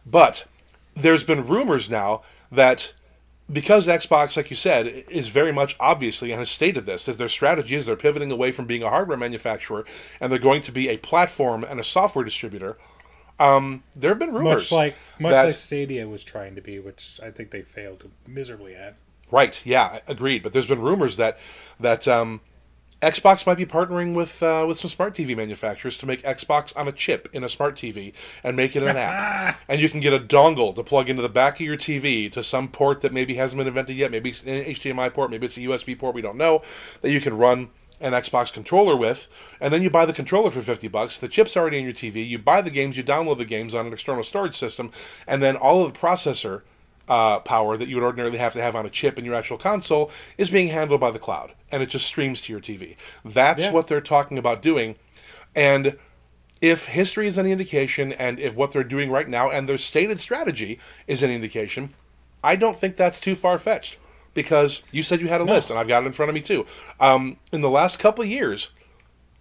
Speaker 2: But there's been rumors now that because Xbox, like you said, is very much obviously and has stated this, that their strategy is they're pivoting away from being a hardware manufacturer and they're going to be a platform and a software distributor. Um, there have been rumors
Speaker 1: Much like much
Speaker 2: that-
Speaker 1: like Stadia was trying to be, which I think they failed miserably at.
Speaker 2: Right. Yeah. Agreed. But there's been rumors that that um, Xbox might be partnering with uh, with some smart TV manufacturers to make Xbox on a chip in a smart TV and make it an app. And you can get a dongle to plug into the back of your TV to some port that maybe hasn't been invented yet. Maybe it's an HDMI port. Maybe it's a USB port. We don't know. That you can run an Xbox controller with, and then you buy the controller for 50 bucks. The chip's already in your TV. You buy the games, you download the games on an external storage system, and then all of the processor uh, power that you would ordinarily have to have on a chip in your actual console is being handled by the cloud, and it just streams to your TV. That's
Speaker 1: Yeah.
Speaker 2: what they're talking about doing, and if history is any indication, and if what they're doing right now and their stated strategy is any indication, I don't think that's too far fetched. Because you said you had a
Speaker 1: No.
Speaker 2: list, and I've got it in front of me too. Um, in the last couple years,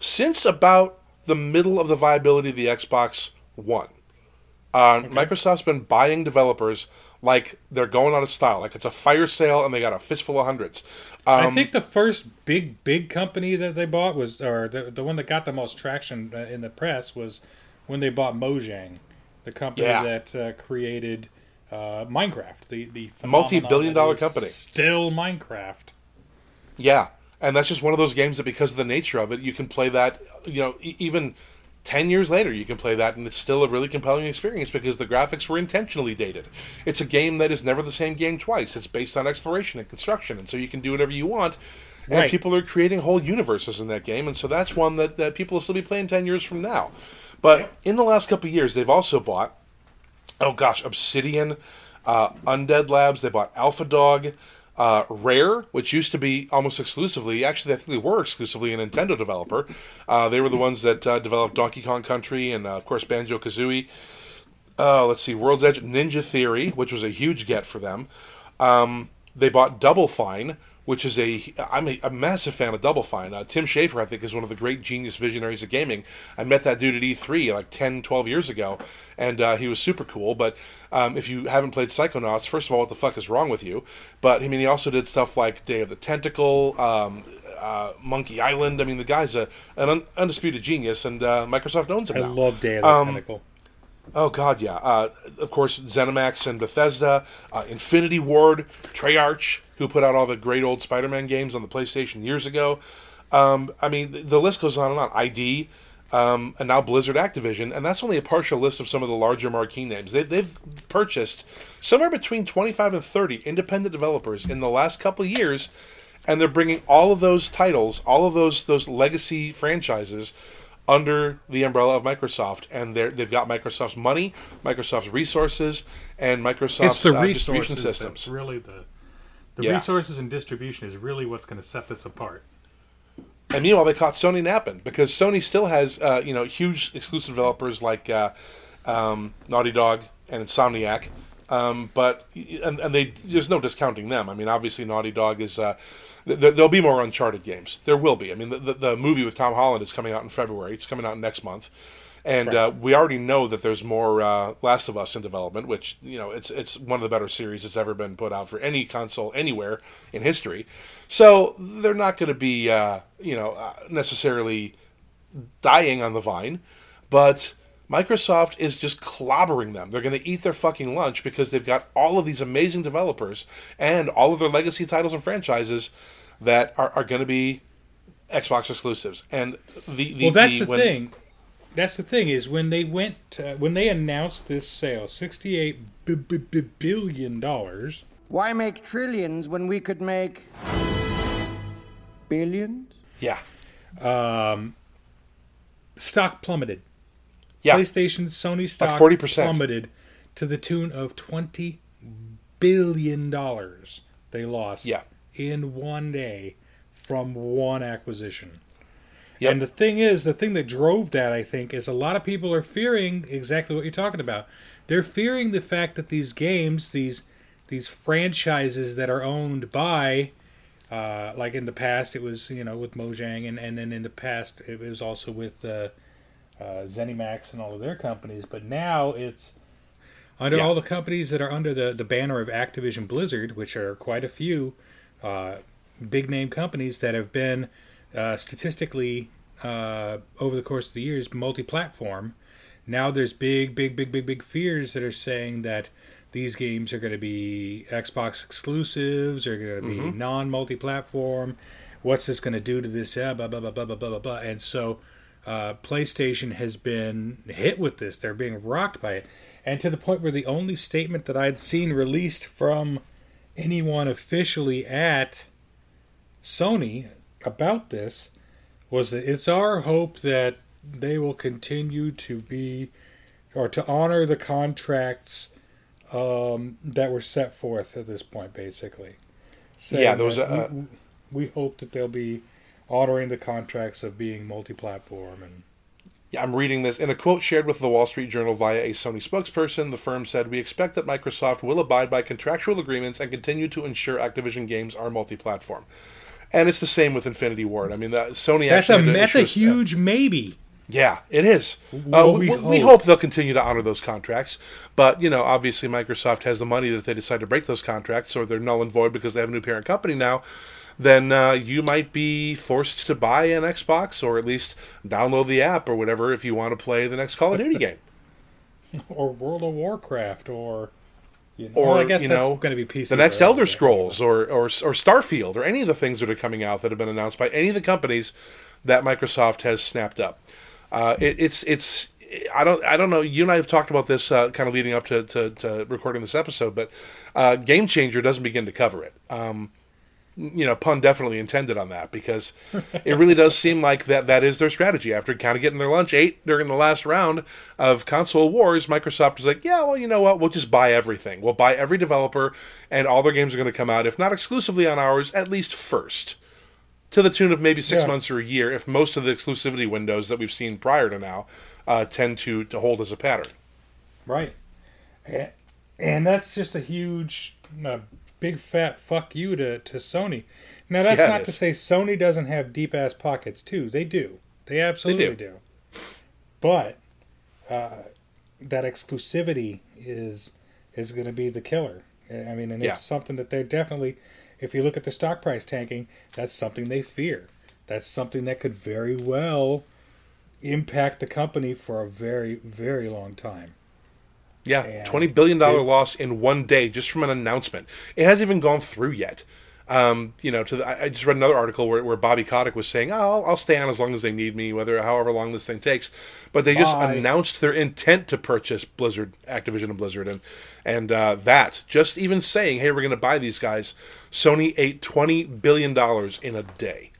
Speaker 2: since about the middle of the viability of the Xbox One, Uh, Microsoft's been buying developers like they're going out of style, like it's a fire sale and they got a fistful of hundreds. Um,
Speaker 1: I think the first big big company that they bought was, or the the one that got the most traction uh, in the press was when they bought Mojang, the company
Speaker 2: Yeah.
Speaker 1: that uh, created uh, Minecraft, the the
Speaker 2: Multi-billion dollar company.
Speaker 1: still Minecraft.
Speaker 2: Yeah, and that's just one of those games that because of the nature of it, you can play that. You know, e- even ten years later, you can play that, and it's still a really compelling experience because the graphics were intentionally dated. It's a game that is never the same game twice. It's based on exploration and construction, and so you can do whatever you want. And
Speaker 1: Right.
Speaker 2: people are creating whole universes in that game, and so that's one that, that people will still be playing ten years from now. But in the last couple of years, they've also bought oh gosh, Obsidian, uh, Undead Labs. They bought Alpha Dog, uh, Rare, which used to be almost exclusively. Actually, I think they were exclusively a Nintendo developer. Uh, they were the ones that uh, developed Donkey Kong Country and, uh, of course, Banjo Kazooie. Uh, let's see, World's Edge, Ninja Theory, which was a huge get for them. Um, they bought Double Fine, which is a I'm a, a massive fan of Double Fine. Uh, Tim Schafer, I think, is one of the great genius visionaries of gaming. I met that dude at E3 like 10, 12 years ago, and uh, he was super cool. But um, if you haven't played Psychonauts, first of all, what the fuck is wrong with you? But I mean, he also did stuff like Day of the Tentacle. Um, uh, Monkey Island. I mean, the guy's a an un- undisputed genius, and uh, Microsoft owns him
Speaker 1: I
Speaker 2: now.
Speaker 1: love Day of the
Speaker 2: Um,
Speaker 1: Tentacle.
Speaker 2: Oh God, yeah. Uh, of course, ZeniMax and Bethesda, uh, Infinity Ward, Treyarch, who put out all the great old Spider-Man games on the PlayStation years ago. Um, I mean, the list goes on and on. ID, um, and now Blizzard, Activision, and that's only a partial list of some of the larger marquee names. They, they've purchased somewhere between twenty-five and thirty independent developers in the last couple of years, and they're bringing all of those titles, all of those those legacy franchises under the umbrella of Microsoft, and they're, they've got Microsoft's money, Microsoft's resources, and Microsoft's
Speaker 1: It's the
Speaker 2: uh, distribution systems.
Speaker 1: that's really the the
Speaker 2: Yeah.
Speaker 1: resources and distribution is really what's going to set this apart.
Speaker 2: And meanwhile, they caught Sony napping because Sony still has uh, you know huge exclusive developers like uh, um, Naughty Dog and Insomniac. Um, but and, and they there's no discounting them. I mean, obviously Naughty Dog is uh, th- th- there'll be more Uncharted games. There will be. I mean, the, the, the movie with Tom Holland is coming out in February. It's coming out next month, and uh, we already know that there's more uh, Last of Us in development. Which you know, it's it's one of the better series that's ever been put out for any console anywhere in history. So they're not going to be uh, you know uh, necessarily dying on the vine, but Microsoft is just clobbering them. They're going to eat their fucking lunch because they've got all of these amazing developers and all of their legacy titles and franchises that are, are going to be Xbox exclusives. And the, the
Speaker 1: well, that's the,
Speaker 2: when-
Speaker 1: thing. That's the thing is when they went uh, when they announced this sale, sixty-eight b- b- b- billion dollars.
Speaker 14: Why make trillions when we could make billions?
Speaker 2: Yeah.
Speaker 1: Um, stock plummeted.
Speaker 2: Yeah.
Speaker 1: PlayStation, Sony stock
Speaker 2: 40%.
Speaker 1: plummeted to the tune of twenty billion dollars. They lost
Speaker 2: Yeah.
Speaker 1: in one day from one acquisition.
Speaker 2: Yep.
Speaker 1: And the thing is, the thing that drove that, I think, is a lot of people are fearing exactly what you're talking about. They're fearing the fact that these games, these these franchises that are owned by, uh, like in the past, it was you know with Mojang, and and then in the past it was also with uh, uh, ZeniMax and all of their companies. But now it's under
Speaker 2: Yeah.
Speaker 1: all the companies that are under the the banner of Activision Blizzard, which are quite a few uh, big name companies that have been uh, statistically, uh, over the course of the years, multi-platform. Now there's big, big, big, big, big fears that are saying that these games are going to be Xbox exclusives, are going to be
Speaker 2: mm-hmm.
Speaker 1: non-multi-platform. What's this going to do to this? Ah, blah, blah, blah, blah, blah, blah, blah. And so, uh, PlayStation has been hit with this. They're being rocked by it, and to the point where the only statement that I'd seen released from anyone officially at Sony about this was that it's our hope that they will continue to be or to honor the contracts um, that were set forth at this point, basically. Saying
Speaker 2: Yeah, there was a-
Speaker 1: we, we hope that they'll be honoring the contracts of being multi-platform and
Speaker 2: Yeah, I'm reading this. In a quote shared with the Wall Street Journal via a Sony spokesperson, the firm said, We expect that Microsoft will abide by contractual agreements and continue to ensure Activision games are multi platform. And it's the same with Infinity Ward. I mean, that Sony
Speaker 1: that's a that's a huge maybe.
Speaker 2: Yeah, it is. Uh, we,
Speaker 1: we
Speaker 2: we
Speaker 1: hope.
Speaker 2: hope they'll continue to honor those contracts, but you know, obviously, Microsoft has the money that if they decide to break those contracts, or they're null and void because they have a new parent company now. Then uh, you might be forced to buy an Xbox, or at least download the app, or whatever, if you want to play the next Call of Duty game.
Speaker 1: or World of Warcraft, or you know,
Speaker 2: or
Speaker 1: well, I guess
Speaker 2: you
Speaker 1: that's
Speaker 2: know,
Speaker 1: going to be PC.
Speaker 2: the next Elder
Speaker 1: everybody.
Speaker 2: Scrolls, or, or or Starfield, or any of the things that are coming out that have been announced by any of the companies that Microsoft has snapped up. Uh, it, it's it's I don't I don't know. You and I have talked about this uh, kind of leading up to, to, to recording this episode, but uh, Game Changer doesn't begin to cover it. Um, you know, pun definitely intended on that because it really does seem like that that is their strategy. After kind of getting their lunch ate during the last round of console wars, Microsoft is like, yeah, well, you know what? We'll just buy everything. We'll buy every developer, and all their games are going to come out, if not exclusively on ours, at least first, to the tune of maybe six
Speaker 1: Yeah.
Speaker 2: months or a year. If most of the exclusivity windows that we've seen prior to now uh, tend to to hold as a pattern.
Speaker 1: Right. And, and that's just a huge, uh, big fat fuck you to, to Sony. Now, that's
Speaker 2: Yeah,
Speaker 1: not to say Sony doesn't have deep ass pockets, too. They do. They absolutely
Speaker 2: do.
Speaker 1: do. But uh, that exclusivity is is going to be the killer. I mean, and
Speaker 2: Yeah.
Speaker 1: it's something that they're definitely, if you look at the stock price tanking, that's something they fear. That's something that could very well impact the company for a very, very long time.
Speaker 2: Yeah,
Speaker 1: And
Speaker 2: twenty billion dollar loss in one day just from an announcement. It hasn't even gone through yet. Um, you know, to the, I I just read another article where, where Bobby Kotick was saying, oh, "I'll, I'll stay on as long as they need me, whether however long this thing takes." But they just
Speaker 1: Bye.
Speaker 2: announced their intent to purchase Blizzard, Activision, and Blizzard, and and uh, that just even saying, "Hey, we're going to buy these guys." Sony ate twenty billion dollars in a day.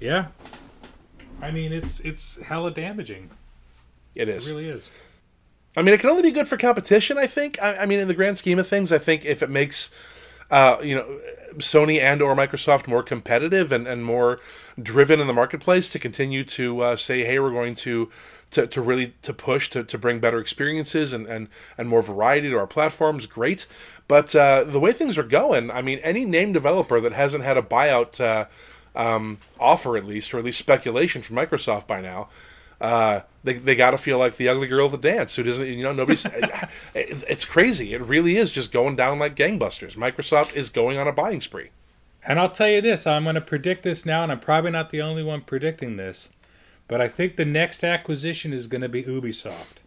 Speaker 1: Yeah. I mean, it's it's hella damaging.
Speaker 2: It
Speaker 1: It
Speaker 2: is.
Speaker 1: really is.
Speaker 2: I mean, it can only be good for competition. I think. I, I mean, in the grand scheme of things, I think if it makes, uh, you know, Sony and or Microsoft more competitive and, and more driven in the marketplace to continue to uh, say, hey, we're going to, to, to really to push to, to bring better experiences and, and, and more variety to our platforms, great. But uh, the way things are going, I mean, any name developer that hasn't had a buyout uh, um, offer at least, or at least speculation from Microsoft by now, uh, they they got to feel like the ugly girl of the dance who doesn't you know nobody's it, it's crazy it really is just going down like gangbusters microsoft is going on a buying spree
Speaker 1: And I'll tell you this, I'm going to predict this now, and I'm probably not the only one predicting this, but I think the next acquisition is going to be Ubisoft.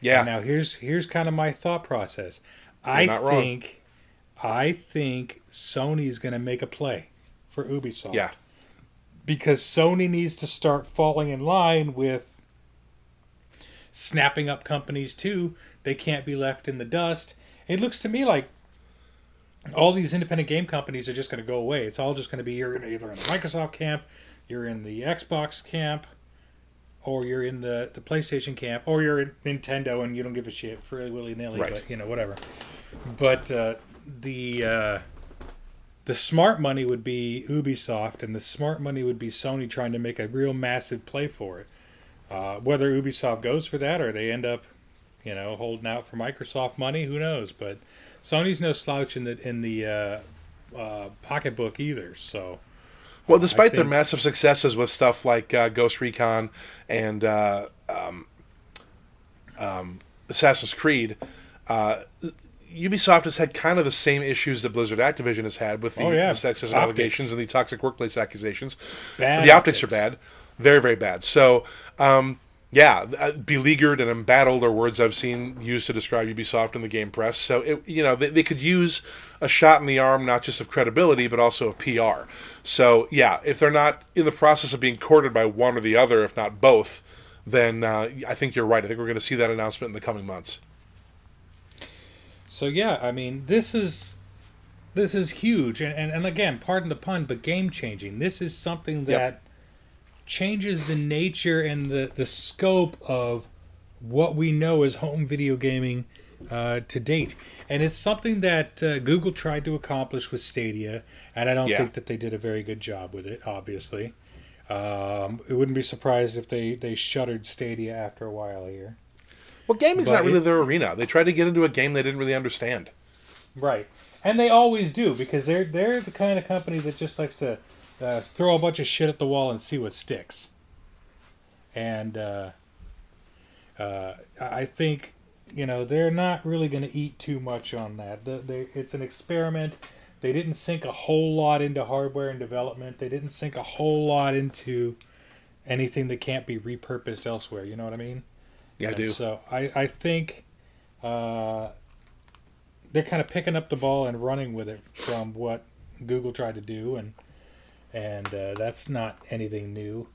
Speaker 2: yeah
Speaker 1: Now here's here's kind of my thought process.
Speaker 2: You're
Speaker 1: I
Speaker 2: not wrong.
Speaker 1: think I think Sony's going to make a play for Ubisoft.
Speaker 2: yeah
Speaker 1: because Sony needs to start falling in line with snapping up companies too. They can't be left in the dust. It looks to me like all these independent game companies are just going to go away. It's all just going to be you're either in the Microsoft camp, you're in the Xbox camp, or you're in the, the PlayStation camp, or you're in Nintendo and you don't give a shit for willy nilly,
Speaker 2: Right.
Speaker 1: but you know whatever. But uh, the uh, the smart money would be Ubisoft, and the smart money would be Sony trying to make a real massive play for it. Uh, whether Ubisoft goes for that or they end up, you know, holding out for Microsoft money, who knows? But Sony's no slouch in the in the uh, uh, pocketbook either. So
Speaker 2: well despite their massive successes with stuff like uh, ghost recon and uh, um, um, assassin's creed uh, Ubisoft has had kind of the same issues that Blizzard Activision has had with the,
Speaker 1: Oh, yeah.
Speaker 2: the sexism
Speaker 1: Optics.
Speaker 2: allegations and the toxic workplace accusations.
Speaker 1: Bad
Speaker 2: the optics, are bad, very very bad. So, um, yeah, uh, beleaguered and embattled are words I've seen used to describe Ubisoft in the game press. So, it, you know, they, they could use a shot in the arm not just of credibility but also of PR. So, yeah, if they're not in the process of being courted by one or the other, if not both, then uh, I think you're right. I think we're going to see that announcement in the coming months.
Speaker 1: So yeah, I mean, this is this is huge, and, and, and again, pardon the pun, but game changing. This is something that
Speaker 2: Yep.
Speaker 1: changes the nature and the the scope of what we know as home video gaming uh, to date, and it's something that uh, Google tried to accomplish with Stadia, and I don't
Speaker 2: Yeah.
Speaker 1: think that they did a very good job with it. Obviously, um, it wouldn't be surprised if they they shuttered Stadia after a while here.
Speaker 2: Well, gaming's
Speaker 1: But
Speaker 2: not really
Speaker 1: it-
Speaker 2: their arena. They tried to get into a game they didn't really understand.
Speaker 1: Right, and they always do because they're they're the kind of company that just likes to uh, throw a bunch of shit at the wall and see what sticks. and uh, uh, I think you know they're not really going to eat too much on that. The, they, it's an experiment. They didn't sink a whole lot into hardware and development. They didn't sink a whole lot into anything that can't be repurposed elsewhere. You know what I mean?
Speaker 2: Yeah, I
Speaker 1: And
Speaker 2: do.
Speaker 1: So I, I think uh, they're kind of picking up the ball and running with it from what Google tried to do, and and uh, that's not anything new.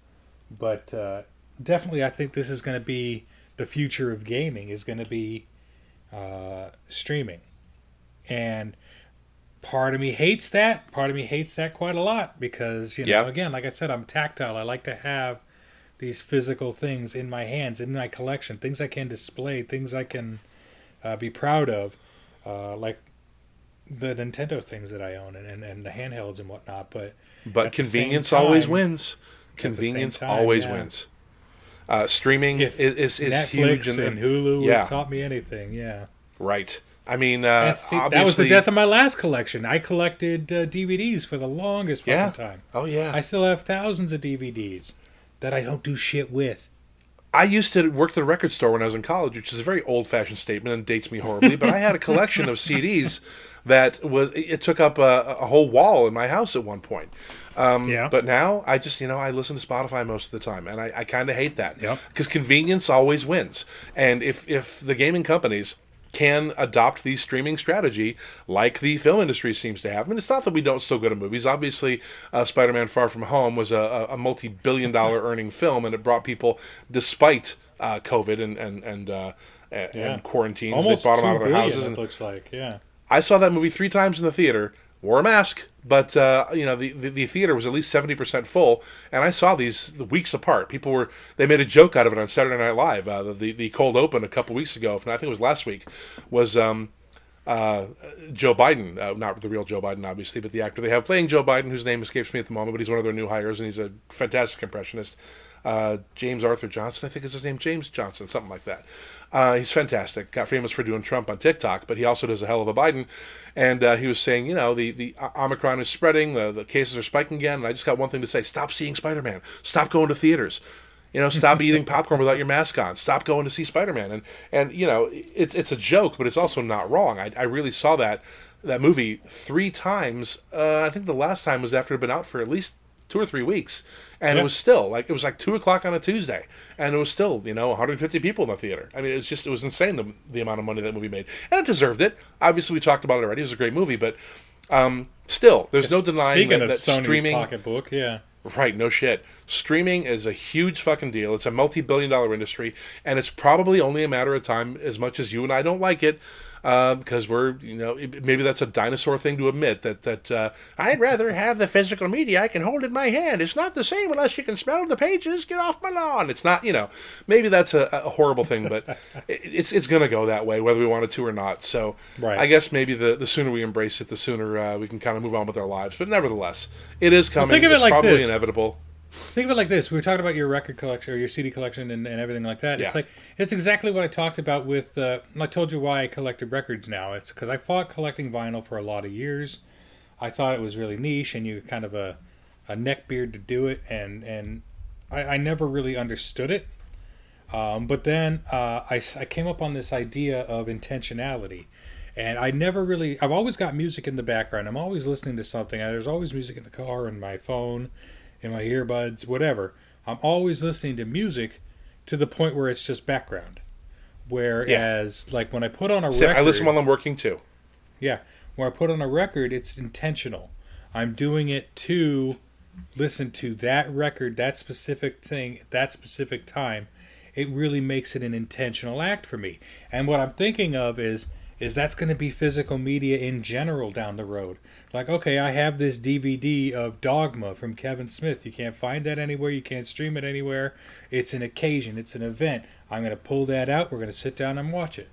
Speaker 1: But uh, definitely, I think this is going to be the future of gaming. Is going to be uh, streaming, and part of me hates that. Part of me hates that quite a lot because you know,
Speaker 2: Yeah.
Speaker 1: again, like I said, I'm tactile. I like to have these physical things in my hands, in my collection, things I can display, things I can uh, be proud of, uh, like the Nintendo things that I own and, and, and the handhelds and whatnot. But
Speaker 2: But
Speaker 1: at the same
Speaker 2: convenience always wins.
Speaker 1: at the same
Speaker 2: Convenience
Speaker 1: time,
Speaker 2: always
Speaker 1: yeah.
Speaker 2: wins. Uh, streaming
Speaker 1: If
Speaker 2: is is, is
Speaker 1: Netflix
Speaker 2: huge
Speaker 1: and, Hulu
Speaker 2: yeah,
Speaker 1: has taught me anything. Yeah.
Speaker 2: right. I mean, uh,
Speaker 1: see,
Speaker 2: obviously,
Speaker 1: that was the death of my last collection. I collected uh, DVDs for the longest fucking
Speaker 2: Yeah.
Speaker 1: time.
Speaker 2: Oh yeah.
Speaker 1: I still have thousands of DVDs that I don't do shit with.
Speaker 2: I used to work at a record store when I was in college, which is a very old-fashioned statement and dates me horribly. but I had a collection of CDs that was it took up a, a whole wall in my house at one point. Um,
Speaker 1: Yeah.
Speaker 2: But now I just you know I listen to Spotify most of the time, and I, I kind of hate that
Speaker 1: Yep.
Speaker 2: because convenience always wins. And if if the gaming companies can adopt the streaming strategy like the film industry seems to have. I mean, it's not that we don't still go to movies. Obviously, uh, Spider-Man: Far From Home was a, a, a multi-billion-dollar earning film, and it brought people, despite uh, COVID and and and, uh, and,
Speaker 1: Yeah.
Speaker 2: and quarantines,
Speaker 1: Almost
Speaker 2: they brought them out of their
Speaker 1: billion,
Speaker 2: houses.
Speaker 1: It
Speaker 2: And
Speaker 1: looks like yeah.
Speaker 2: I saw that movie three times in the theater. Wore a mask, but uh, you know the, the the theater was at least seventy percent full, and I saw these weeks apart. People were they made a joke out of it on Saturday Night Live. Uh, the, the cold open a couple weeks ago, if not, I think it was last week, was um, uh, Joe Biden, uh, not the real Joe Biden, obviously, but the actor they have playing Joe Biden, whose name escapes me at the moment, but he's one of their new hires, and he's a fantastic impressionist. Uh, James Arthur Johnson, I think is his name, James Johnson, something like that. Uh, he's fantastic. Got famous for doing Trump on TikTok, but he also does a hell of a Biden. And uh, he was saying, you know, the, the Omicron is spreading, the, the cases are spiking again, and I just got one thing to say: stop seeing Spider Man, stop going to theaters. You know, stop eating popcorn without your mask on. Stop going to see Spider Man. And and you know, it's it's a joke, but it's also not wrong. I, I really saw that that movie three times. Uh, I think the last time was after it had been out for at least two or three weeks, and
Speaker 1: Yeah.
Speaker 2: it was still like it was like two o'clock on a Tuesday, and it was still you know 150 people in the theater. I mean, it was just it was insane the the amount of money that movie made, and it deserved it. Obviously, we talked about it already. It was a great movie, but um, still, there's no denying that, that streaming.
Speaker 1: pocketbook, yeah.
Speaker 2: Right, no shit. Streaming is a huge fucking deal. It's a multi billion dollar industry, and it's probably only a matter of time, as much as you and I don't like it, uh, because we're, you know, maybe that's a dinosaur thing to admit that, that uh, I'd rather have the physical media I can hold in my hand. It's not the same unless you can smell the pages. Get off my lawn. It's not, you know, maybe that's a, a horrible thing, but it- it's, it's going to go that way, whether we want it to or not. So
Speaker 1: Right.
Speaker 2: I guess maybe the, the sooner we embrace it, the sooner uh, we can kind of move on with our lives. But nevertheless, it is coming.
Speaker 1: think of it
Speaker 2: it's
Speaker 1: like
Speaker 2: probably
Speaker 1: this.
Speaker 2: inevitable.
Speaker 1: Think of it like this: we were talking about your record collection or your CD collection and, and everything like that. It's like it's exactly what I talked about with. Uh, I told you why I collected records now. It's because I fought collecting vinyl for a lot of years. I thought it was really niche, and you kind of a a neck beard to do it, and and I, I never really understood it. Um, but then uh, I, I came up on this idea of intentionality. And I never really, I've always got music in the background. I'm always listening to something. There's always music in the car, and my phone, in my earbuds, whatever. I'm always listening to music to the point where it's just background. Whereas, like when I put on a record,
Speaker 2: I listen while I'm working too.
Speaker 1: yeah, when I put on a record, it's intentional. I'm doing it to listen to that record, that specific thing, at that specific time. It really makes it an intentional act for me. And what I'm thinking of is is that's going to be physical media in general down the road. Like, okay, I have this DVD of Dogma from Kevin Smith. You can't find that anywhere. You can't stream it anywhere. It's an occasion. It's an event. I'm going to pull that out. We're going to sit down and watch it.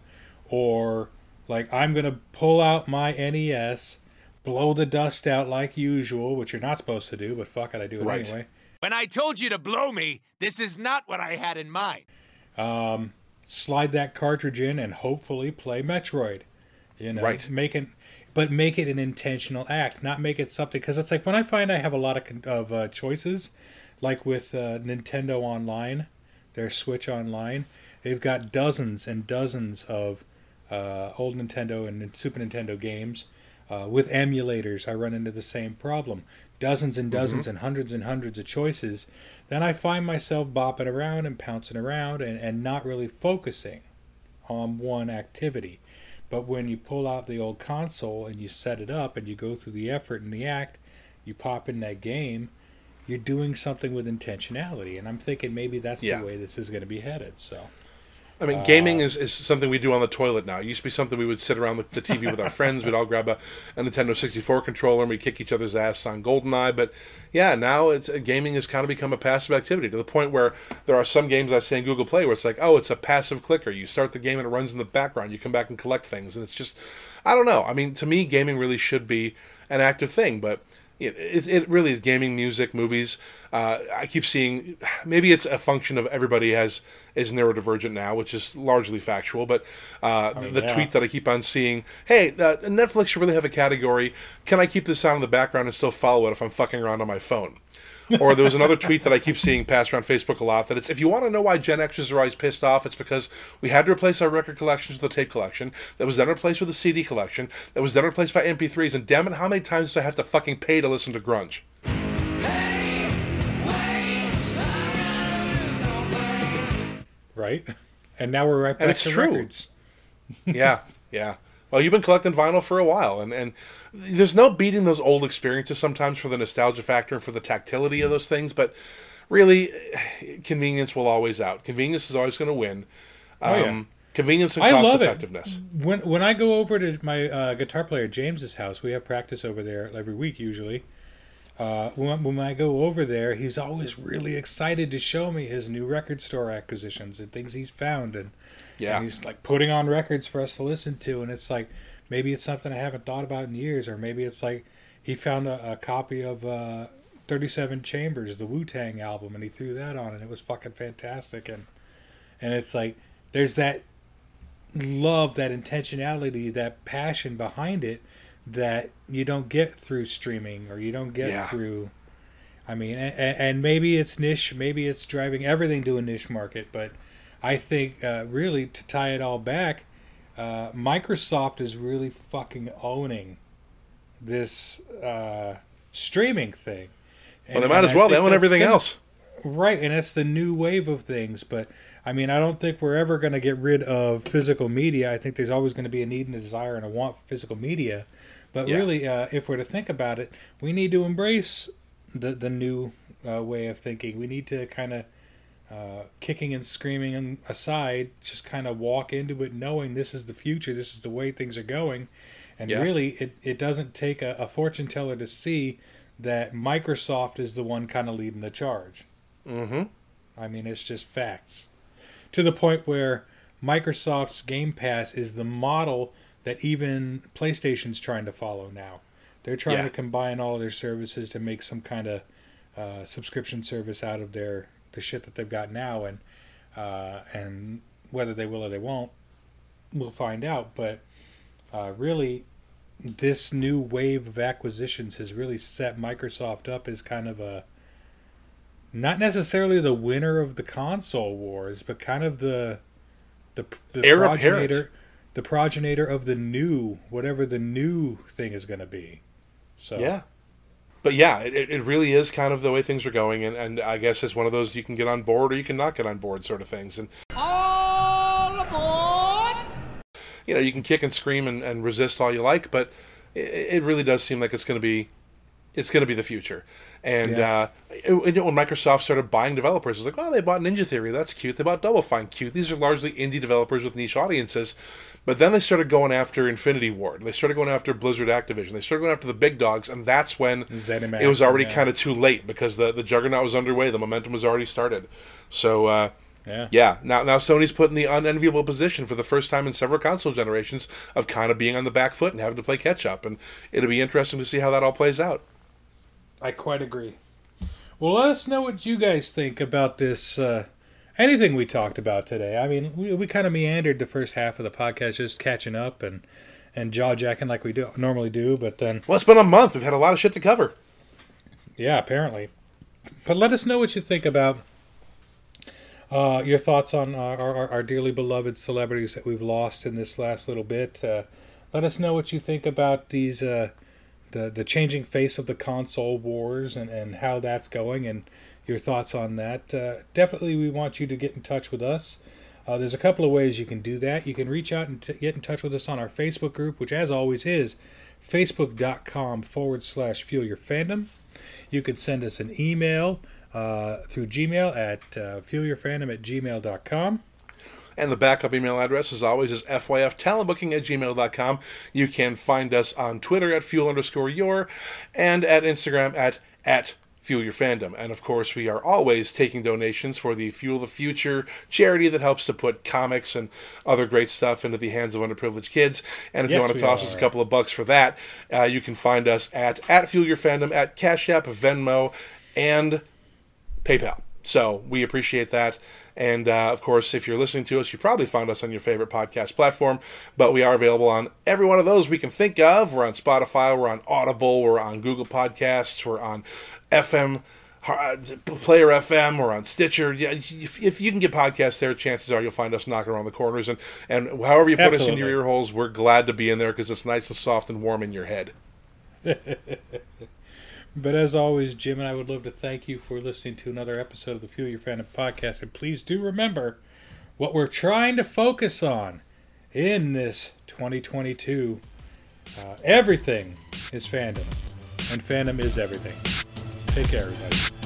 Speaker 1: Or like I'm gonna pull out my NES, blow the dust out like usual, which you're not supposed to do, but fuck it, I do it
Speaker 2: Right.
Speaker 1: anyway.
Speaker 15: When I told you to blow me, this is not what I had in mind.
Speaker 1: Um, slide that cartridge in and hopefully play Metroid. You know,
Speaker 2: Right.
Speaker 1: Make it, but make it an intentional act, not make it something. Because it's like when I find I have a lot of of uh, choices, like with uh, Nintendo Online, their Switch Online, they've got dozens and dozens of uh, old Nintendo and Super Nintendo games uh, with emulators. I run into the same problem. Dozens and dozens
Speaker 2: Mhm.
Speaker 1: and hundreds and hundreds of choices. Then I find myself bopping around and pouncing around and, and not really focusing on one activity. But when you pull out the old console and you set it up and you go through the effort and the act, you pop in that game, you're doing something with intentionality. And I'm thinking maybe that's
Speaker 2: Yeah.
Speaker 1: the way this is going to be headed. So,
Speaker 2: I mean, gaming is, is something we do on the toilet now. It used to be something we would sit around with the TV with our friends. We'd all grab a, a Nintendo 64 controller and we'd kick each other's ass on GoldenEye. But yeah, now it's gaming has kind of become a passive activity to the point where there are some games I see in Google Play where it's like, oh, it's a passive clicker. You start the game and it runs in the background. You come back and collect things, and it's just, I don't know. I mean, to me, gaming really should be an active thing, but. It, it, it really is gaming, music, movies. Uh, I keep seeing maybe it's a function of everybody has is neurodivergent now, which is largely factual. But uh,
Speaker 1: I mean,
Speaker 2: the
Speaker 1: yeah.
Speaker 2: tweet that I keep on seeing, hey, uh, Netflix should really have a category. Can I keep this on in the background and still follow it if I'm fucking around on my phone? Or there was another tweet that I keep seeing passed around Facebook a lot that it's if you want to know why Gen Xers are always pissed off, it's because we had to replace our record collections with a tape collection that was then replaced with a CD collection that was then replaced by MP3s. And damn it, how many times do I have to fucking pay to listen to grunge?
Speaker 1: right? And now we're right back
Speaker 2: And it's
Speaker 1: to
Speaker 2: true.
Speaker 1: records.
Speaker 2: yeah, yeah. Well, you've been collecting vinyl for a while, and, and there's no beating those old experiences sometimes for the nostalgia factor and for the tactility of those things. But really, convenience will always out. Convenience is always going to win.
Speaker 1: Oh, yeah.
Speaker 2: Convenience and
Speaker 1: I
Speaker 2: cost
Speaker 1: love
Speaker 2: effectiveness.
Speaker 1: it. When when I go over to my uh, guitar player James's house, we have practice over there every week usually. Uh, when, when I go over there, he's always really excited to show me his new record store acquisitions and things he's found, and
Speaker 2: Yeah.
Speaker 1: and he's like putting on records for us to listen to, and it's like maybe it's something I haven't thought about in years, or maybe it's like he found a, a copy of uh, Thirty Seven Chambers, the Wu Tang album, and he threw that on, and it was fucking fantastic, and and it's like there's that love, that intentionality, that passion behind it that you don't get through streaming or you don't get
Speaker 2: Yeah.
Speaker 1: through. I mean, and, and maybe it's niche, maybe it's driving everything to a niche market, but I think uh, really to tie it all back, uh, Microsoft is really fucking owning this uh, streaming thing.
Speaker 2: Well, they might as well. They own everything
Speaker 1: gonna-
Speaker 2: else.
Speaker 1: Right, and it's the new wave of things. But I mean, I don't think we're ever going to get rid of physical media. I think there's always going to be a need and a desire and a want for physical media. But
Speaker 2: Yeah.
Speaker 1: really, uh, if we're to think about it, we need to embrace the the new uh, way of thinking. We need to kind of uh, kicking and screaming aside, just kind of walk into it knowing this is the future, this is the way things are going. And
Speaker 2: Yeah.
Speaker 1: really, it, it doesn't take a, a fortune teller to see that Microsoft is the one kind of leading the charge.
Speaker 2: Mm-hmm.
Speaker 1: I mean, it's just facts. To the point where Microsoft's Game Pass is the model that even PlayStation's trying to follow now. They're trying
Speaker 2: Yeah.
Speaker 1: to combine all of their services to make some kind of uh, subscription service out of their the shit that they've got now, and uh, and whether they will or they won't, we'll find out. But uh, really, this new wave of acquisitions has really set Microsoft up as kind of a not necessarily the winner of the console wars, but kind of the the the progenitor
Speaker 2: apparent.
Speaker 1: the progenitor of the new whatever the new thing is going to be. So
Speaker 2: Yeah. But yeah, it, it really is kind of the way things are going, and, and I guess it's one of those you can get on board or you can not get on board sort of things. And
Speaker 16: All aboard!
Speaker 2: you know, you can kick and scream and, and resist all you like, but it, it really does seem like it's going to be it's going to be the future. And
Speaker 1: Yeah.
Speaker 2: uh, it- know, when Microsoft started buying developers, it was like, oh, they bought Ninja Theory, that's cute. They bought Double Fine, cute. These are largely indie developers with niche audiences. But then they started going after Infinity Ward. They started going after Blizzard Activision. They started going after the big dogs, and that's when
Speaker 1: ZeniMax,
Speaker 2: it was already
Speaker 1: yeah.
Speaker 2: kind of too late because the, the juggernaut was underway. The momentum was already started. So, uh,
Speaker 1: Yeah.
Speaker 2: yeah. Now, now Sony's put in the unenviable position for the first time in several console generations of kind of being on the back foot and having to play catch up. And it'll be interesting to see how that all plays out.
Speaker 1: I quite agree. Well, let us know what you guys think about this. Uh, anything we talked about today. I mean, we, we kind of meandered the first half of the podcast, just catching up and and jaw jacking like we do normally do. But then,
Speaker 2: Well, it's been a month. We've had a lot of shit to cover.
Speaker 1: yeah, apparently. But let us know what you think about Uh, your thoughts on our, our, our dearly beloved celebrities that we've lost in this last little bit. Uh, let us know what you think about these uh, the the changing face of the console wars and, and how that's going and your thoughts on that. Uh, definitely, we want you to get in touch with us. Uh, there's a couple of ways you can do that. You can reach out and t- get in touch with us on our Facebook group, which, as always, is facebook.com forward slash fuel your fandom. You could send us an email uh, through Gmail at uh, fuelyourfandom at gmail.com.
Speaker 2: And the backup email address, as always, is fyftalentbooking at gmail.com. You can find us on Twitter at fuel underscore your and at Instagram at, at Fuel Your Fandom. And of course, we are always taking donations for the Fuel the Future charity that helps to put comics and other great stuff into the hands of underprivileged kids. And if
Speaker 1: Yes,
Speaker 2: you want to toss
Speaker 1: are.
Speaker 2: us a couple of bucks for that, uh, you can find us at, at Fuel Your Fandom, at Cash App, Venmo, and PayPal. So we appreciate that. And uh, of course, if you're listening to us, you probably found us on your favorite podcast platform, but we are available on every one of those we can think of. We're on Spotify, we're on Audible, we're on Google Podcasts, we're on FM. uh, Player FM or on Stitcher, yeah, if, if you can get podcasts there, chances are you'll find us knocking around the corners. And, and however you put us into
Speaker 1: Absolutely.
Speaker 2: your ear holes, we're glad to be in there because it's nice and soft and warm in your head.
Speaker 1: But as always, Jim and I would love to thank you for listening to another episode of the Fuel Your Fandom podcast. And please do remember what we're trying to focus on in this 2022. Uh, everything is fandom, and fandom is everything. Take care, everybody.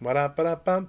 Speaker 2: Ba-da-ba-da-bum.